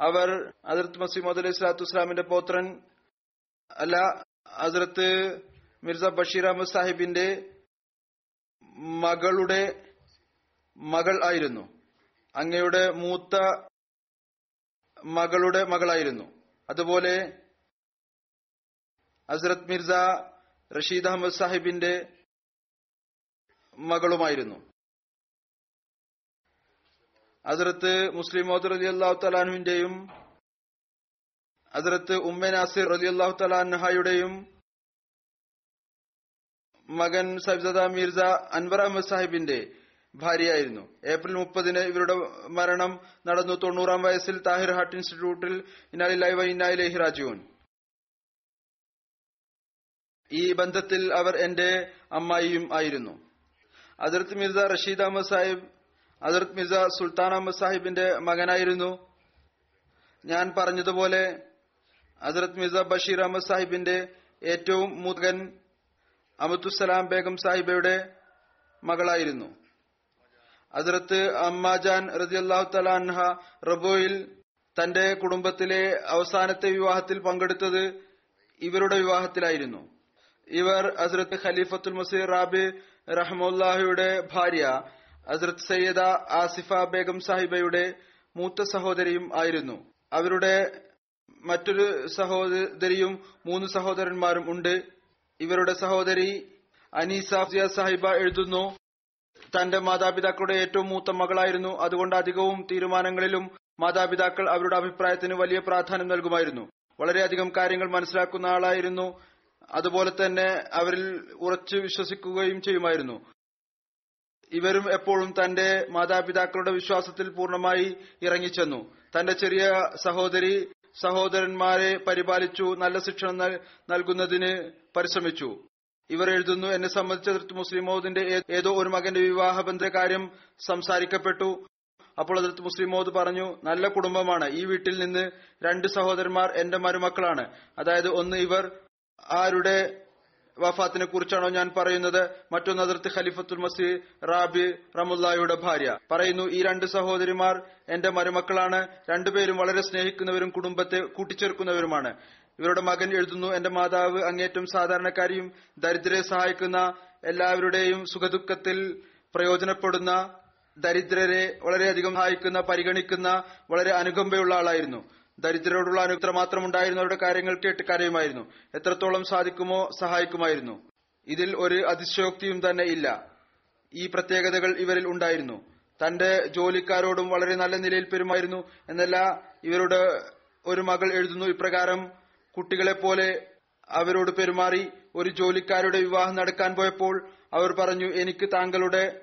അവർ ഹസരത്ത് മസീമദ് അലൈഹി സ്വലാത്തു വസ്സലാമിന്റെ പോത്രൻ അല്ല ഹസരത്ത് മിർസ ബഷീർ അഹമ്മദ് സാഹിബിന്റെ മകളുടെ മകൾ ആയിരുന്നു. അങ്ങയുടെ മൂത്ത മകളുടെ മകളായിരുന്നു. അതുപോലെ ഹസ്രത് മിർസ റഷീദ് അഹമ്മദ് സാഹിബിന്റെ മകളുമായിരുന്നു. ഹസ്രത്ത് മുസ്ലിം മോദ് അലി അള്ളാഹു തലാനുവിന്റെയും അതിർത്ത് ഉമ്മ നാസിർ അലി അള്ളാഹു മകൻ സബ്ജദ മിർസ അൻവർ അഹമ്മദ് സാഹിബിന്റെ ഭാര്യയായിരുന്നു. ഏപ്രിൽ മുപ്പതിന് ഇവരുടെ മരണം നടന്നു. തൊണ്ണൂറാം വയസ്സിൽ താഹിർ ഹാർട്ട് ഇൻസ്റ്റിറ്റ്യൂട്ടിൽ ഈ ബന്ധത്തിൽ അവർ എന്റെ അമ്മായിയും ആയിരുന്നു. അതിർത്ത് മിർസ റഷീദ് അഹമ്മദ് സാഹിബ് അതിർത്ത് മിർസ സുൽത്താൻ അഹമ്മദ് സാഹിബിന്റെ മകനായിരുന്നു. ഞാൻ പറഞ്ഞതുപോലെ അസർത് മിർസ ബഷീർ അഹമ്മദ് സാഹിബിന്റെ ഏറ്റവും മുതകൻ അമത്തുസലാം ബേഗം സാഹിബയുടെ മകളായിരുന്നു. ഹസരത്ത് അമ്മാജാൻ റതിയല്ലാഹു തലാൻഹ റബോയിൽ തന്റെ കുടുംബത്തിലെ അവസാനത്തെ വിവാഹത്തിൽ പങ്കെടുത്തത് ഇവരുടെ വിവാഹത്തിലായിരുന്നു. ഇവർ അസരത്ത് ഖലീഫത്തുൽ മസീർ റാബി റഹമുല്ലാഹയുടെ ഭാര്യ ഹസ്രത്ത് സയ്യദ ആസിഫ ബേഗം സാഹിബയുടെ മൂത്ത സഹോദരിയും ആയിരുന്നു. അവരുടെ മറ്റൊരു സഹോദരിയും മൂന്ന് സഹോദരന്മാരും ഉണ്ട്. ഇവരുടെ സഹോദരി അനീസാഫിയ സാഹിബ എഴുതുന്നു തന്റെ മാതാപിതാക്കളുടെ ഏറ്റവും മൂത്ത മകളായിരുന്നു. അതുകൊണ്ട് അധികവും തീരുമാനങ്ങളിലും മാതാപിതാക്കൾ അവരുടെ അഭിപ്രായത്തിന് വലിയ പ്രാധാന്യം നൽകുമായിരുന്നു. വളരെയധികം കാര്യങ്ങൾ മനസ്സിലാക്കുന്ന ആളായിരുന്നു. അതുപോലെ തന്നെ അവരിൽ ഉറച്ചു വിശ്വസിക്കുകയും ചെയ്യുമായിരുന്നു. ഇവരും എപ്പോഴും തന്റെ മാതാപിതാക്കളുടെ വിശ്വാസത്തിൽ പൂർണമായി ഇറങ്ങിച്ചെന്നു. തന്റെ ചെറിയ സഹോദരി സഹോദരന്മാരെ പരിപാലിച്ചു നല്ല ശിക്ഷണം നൽകുന്നതിന് പരിശ്രമിച്ചു. ഇവർ എഴുതുന്നു എന്നെ സംബന്ധിച്ച മുസ്ലിം മോദിന്റെ ഏതോ ഒരു മകന്റെ വിവാഹബന്ധ കാര്യം സംസാരിക്കപ്പെട്ടു. അപ്പോൾ അതിർത്ത് മുസ്ലിം മോദ് പറഞ്ഞു നല്ല കുടുംബമാണ്. ഈ വീട്ടിൽ നിന്ന് രണ്ട് സഹോദരന്മാർ എന്റെ മരുമക്കളാണ്. അതായത് ഒന്ന് ഇവർ ആരുടെ വഫാത്തിനെ കുറിച്ചാണോ ഞാൻ പറയുന്നത്? മറ്റൊന്ന് അതിർത്ത് ഖലീഫത്തുൽ മസീ റാബി റമുല്ലായുടെ ഭാര്യ. പറയുന്നു ഈ രണ്ട് സഹോദരിമാർ എന്റെ മരുമക്കളാണ്. രണ്ടുപേരും വളരെ സ്നേഹിക്കുന്നവരും കുടുംബത്തെ കൂട്ടിച്ചേർക്കുന്നവരുമാണ്. ഇവരുടെ മകൻ എഴുതുന്നു എന്റെ മാതാവ് അങ്ങേറ്റം സാധാരണക്കാരിയും ദരിദ്രരെ സഹായിക്കുന്ന എല്ലാവരുടെയും സുഖദുഃഖത്തിൽ പ്രയോജനപ്പെടുന്ന ദരിദ്രരെ വളരെയധികം സഹായിക്കുന്ന പരിഗണിക്കുന്ന വളരെ അനുകമ്പയുള്ള ആളായിരുന്നു. ദരിദ്രരോടുള്ള അനുഗ്രഹം മാത്രം ഉണ്ടായിരുന്നവരുടെ കാര്യങ്ങൾ കേട്ട് കരയുമായിരുന്നു. എത്രത്തോളം സാധിക്കുമോ സഹായിക്കുമായിരുന്നു. ഇതിൽ ഒരു അതിശയോക്തിയും തന്നെ ഇല്ല. ഈ പ്രത്യേകതകൾ ഇവരിൽ ഉണ്ടായിരുന്നു. തന്റെ ജോലിക്കാരോടും വളരെ നല്ല നിലയിൽ പെരുമായിരുന്നു. എന്നല്ല ഇവരുടെ ഒരു മകൾ എഴുതുന്നു ഇപ്രകാരം കുട്ടികളെ പോലെ അവരോട് പെരുമാറി ഒരു ജോലിക്കാരുടെ വിവാഹം നടക്കാൻ പോയപ്പോൾ അവർ പറഞ്ഞു എനിക്ക് താങ്കളുടെ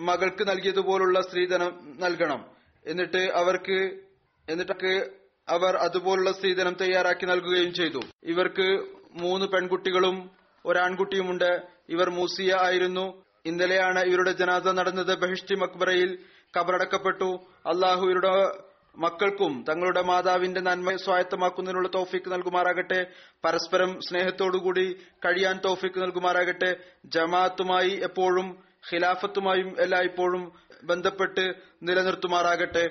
മകൾക്ക് നൽകിയതുപോലുള്ള സ്ത്രീധനം നൽകണം. എന്നിട്ട് അവർക്ക് എന്നിട്ട് അവർ അതുപോലുള്ള സ്ത്രീധനം തയ്യാറാക്കി നൽകുകയും ചെയ്തു. ഇവർക്ക് മൂന്ന് പെൺകുട്ടികളും ഒരാൺകുട്ടിയുമുണ്ട്. ഇവർ മൂസിയ ആയിരുന്നു. ഇന്നലെയാണ് ഇവരുടെ ജനാസ നടന്നത്. ബഹിഷ്ടി മക്ബറയിൽ കബറടക്കപ്പെട്ടു. അള്ളാഹു ഇവരുടെ മക്കൾക്കും തങ്ങളുടെ മാതാവിന്റെ നന്മ സ്വായത്തമാക്കുന്നതിനുള്ള തോഫിക്ക് നൽകുമാറാകട്ടെ. പരസ്പരം സ്നേഹത്തോടുകൂടി കഴിയാൻ തോഫിക്ക് നൽകുമാറാകട്ടെ. ജമാഅത്തുമായി എപ്പോഴും ഖിലാഫത്തുമായും എല്ലായ്പ്പോഴും ബന്ധപ്പെട്ട് നിലനിർത്തുമാറാകട്ടെ.